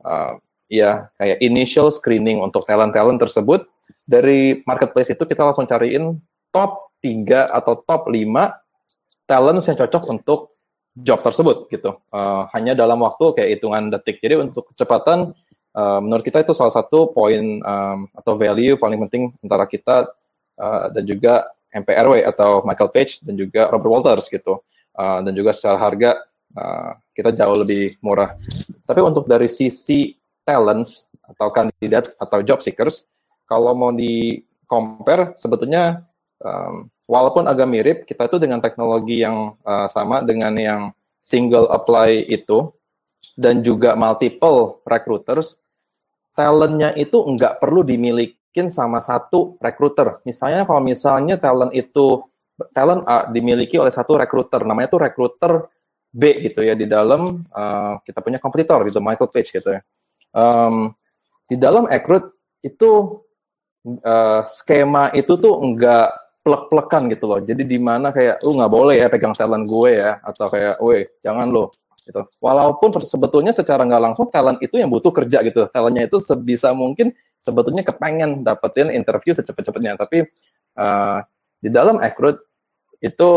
uh, ya kayak initial screening untuk talent-talent tersebut dari marketplace itu kita langsung cariin top 3 atau top 5 talent yang cocok untuk job tersebut gitu. Uh, hanya dalam waktu kayak hitungan detik. Jadi untuk kecepatan uh, menurut kita itu salah satu poin um, atau value paling penting antara kita uh, dan juga MPRW atau Michael Page dan juga Robert Walters gitu. Uh, dan juga secara harga uh, kita jauh lebih murah. Tapi untuk dari sisi talents atau kandidat atau job seekers, kalau mau di compare sebetulnya um, walaupun agak mirip, kita itu dengan teknologi yang uh, sama dengan yang single apply itu dan juga multiple recruiters, talentnya itu nggak perlu dimiliki sama satu recruiter. Misalnya kalau misalnya talent itu talent A dimiliki oleh satu recruiter, namanya itu recruiter B gitu ya di dalam uh, kita punya kompetitor gitu Michael Page gitu ya um, di dalam ekrut itu uh, skema itu tuh enggak plek-plekan gitu loh. Jadi di mana kayak lu nggak boleh ya pegang talent gue ya atau kayak, weh jangan lo gitu. Walaupun sebetulnya secara nggak langsung talent itu yang butuh kerja gitu. Talentnya itu sebisa mungkin sebetulnya kepengen dapetin interview secepat-cepatnya. Tapi uh, di dalam ekrut itu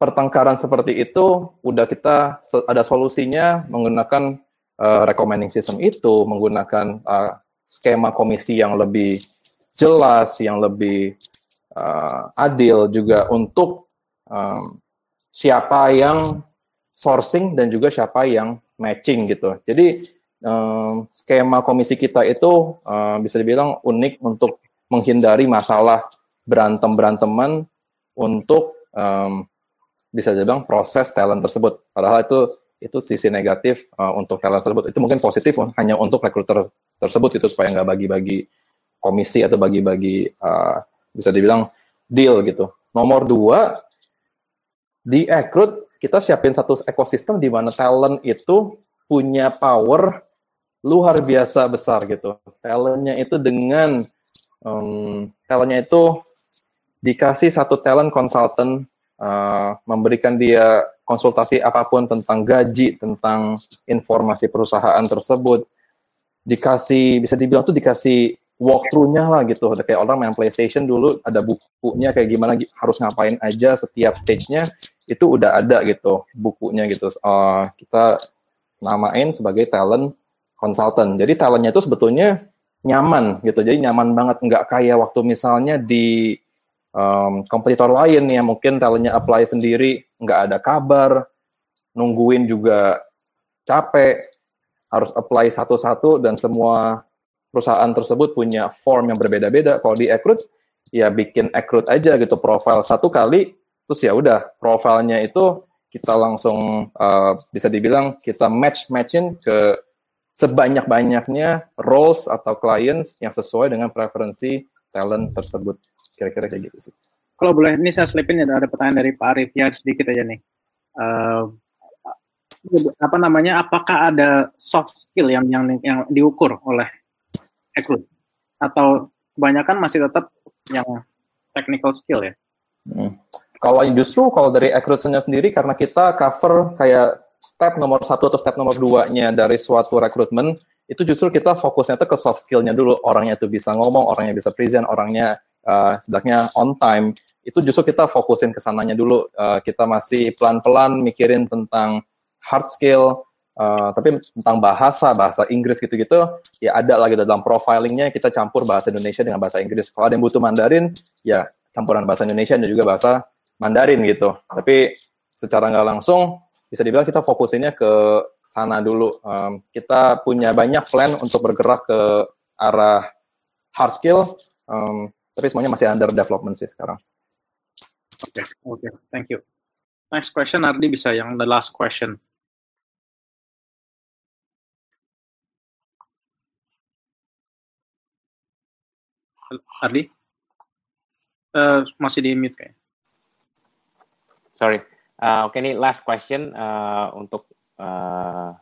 pertengkaran seperti itu udah kita ada solusinya menggunakan uh, recommending system itu menggunakan uh, skema komisi yang lebih jelas, yang lebih uh, adil juga untuk um, siapa yang sourcing dan juga siapa yang matching gitu. Jadi um, skema komisi kita itu uh, bisa dibilang unik untuk menghindari masalah berantem beranteman untuk um, bisa dibilang proses talent tersebut. Padahal itu itu sisi negatif uh, untuk talent tersebut. Itu mungkin positif hanya untuk rekruter tersebut itu supaya nggak bagi-bagi komisi atau bagi-bagi uh, bisa dibilang deal gitu. Nomor dua di rekrut kita siapin satu ekosistem di mana talent itu punya power luar biasa besar gitu. Talentnya itu dengan um, talentnya itu dikasih satu talent consultant uh, memberikan dia konsultasi apa pun tentang gaji, tentang informasi perusahaan tersebut, dikasih bisa dibilang tuh dikasih walkthrough-nya lah gitu. Ada kayak orang main PlayStation dulu ada bukunya kayak gimana harus ngapain aja setiap stage-nya itu udah ada gitu bukunya gitu. Uh, kita namain sebagai talent consultant. Jadi talentnya itu sebetulnya nyaman gitu. Jadi nyaman banget nggak kayak waktu misalnya di um, kompetitor lain yang mungkin talentnya apply sendiri nggak ada kabar, nungguin juga capek, harus apply satu-satu dan semua perusahaan tersebut punya form yang berbeda-beda. Kalau di Ekrut ya bikin Ekrut aja gitu profile satu kali, terus ya udah profilnya itu kita langsung uh, bisa dibilang kita match matchin ke sebanyak-banyaknya roles atau clients yang sesuai dengan preferensi talent tersebut. Kira-kira kayak gitu sih. Kalau boleh, ini saya selipin ya, ada pertanyaan dari Pak Arif ya sedikit aja nih. Uh, apa namanya? Apakah ada soft skill yang yang yang diukur oleh recruit atau kebanyakan masih tetap yang technical skill ya? Hmm. Kalau justru kalau dari recruitnya sendiri karena kita cover kayak step nomor satu atau step nomor duanya dari suatu rekrutmen itu justru kita fokusnya itu ke soft skillnya dulu orangnya itu bisa ngomong orangnya bisa present orangnya uh, sedaknya on time. Itu justru kita fokusin ke sananya dulu. Uh, kita masih pelan-pelan mikirin tentang hard skill uh, tapi tentang bahasa bahasa Inggris gitu-gitu. Ya ada lagi dalam profilingnya kita campur bahasa Indonesia dengan bahasa Inggris. Kalau ada yang butuh Mandarin ya campuran bahasa Indonesia dan juga bahasa Mandarin gitu. Tapi secara nggak langsung bisa dibilang kita fokusinnya ke sana dulu. Um, kita punya banyak plan untuk bergerak ke arah hard skill, um, tapi semuanya masih under development sih sekarang. Oke, okay, oke, okay, thank you. Next question, Ardi bisa yang the last question. Ardi? Uh, masih di mute kayak. Sorry. Uh, Oke, okay, ini last question uh, untuk uh,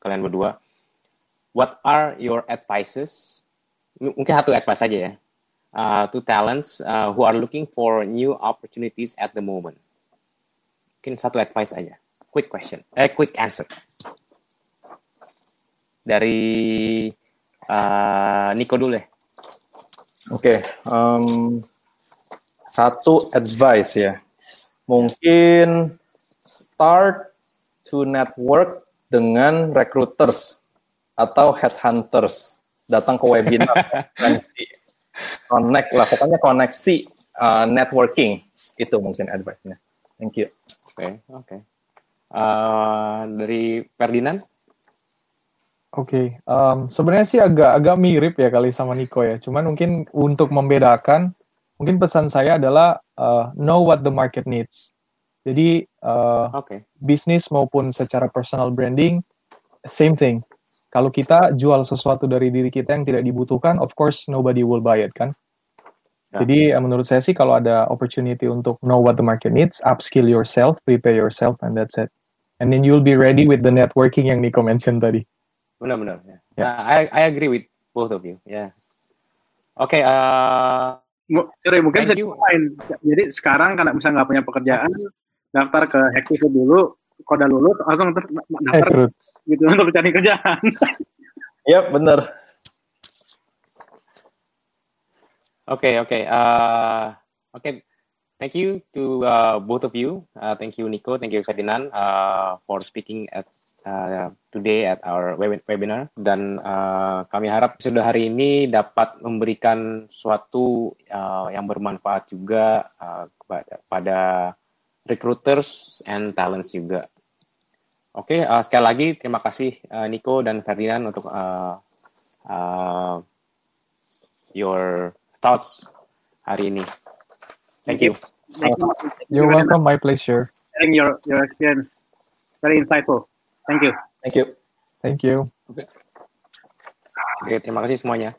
kalian berdua. What are your advices? M mungkin satu advice saja ya. Uh, to talents uh, who are looking for new opportunities at the moment. Mungkin satu advice aja. Quick question. Eh, quick answer. Dari uh, Nico dulu ya. Oke. Okay, um, satu advice ya. Mungkin start to network dengan recruiters atau headhunters datang ke webinar connect lah pokoknya koneksi uh, networking itu mungkin advice-nya thank you oke okay, oke okay. uh, dari Ferdinand Oke, okay. um, sebenarnya sih agak agak mirip ya kali sama Nico ya. Cuman mungkin untuk membedakan, mungkin pesan saya adalah uh, know what the market needs. Jadi uh, okay. bisnis maupun secara personal branding same thing. Kalau kita jual sesuatu dari diri kita yang tidak dibutuhkan, of course nobody will buy it kan. Ya. Jadi uh, menurut saya sih kalau ada opportunity untuk know what the market needs, upskill yourself, prepare yourself, and that's it. And then you'll be ready with the networking yang Nico mention tadi. Benar-benar. Ya. Yeah. Uh, I I agree with both of you. Yeah. Oke. Okay, uh, Sorry, mungkin bisa main. Jadi sekarang karena misalnya nggak punya pekerjaan, daftar ke Hektif dulu, kalau udah lulus langsung terus daftar Rekrut. gitu untuk cari kerjaan. Iya yep, benar. Oke okay, oke okay. uh, oke okay. thank you to uh, both of you. Uh, thank you Nico, thank you Ferdinand uh, for speaking at uh, today at our webinar dan uh, kami harap sudah hari ini dapat memberikan suatu uh, yang bermanfaat juga uh, kepada pada recruiters and talents juga. Oke, okay, uh, sekali lagi terima kasih uh, Nico dan Ferdinand untuk uh, uh, your thoughts hari ini. Thank you. You're welcome, my pleasure. sharing your your experience. Very insightful. Thank you. Thank you. Thank you. Oke, terima kasih semuanya.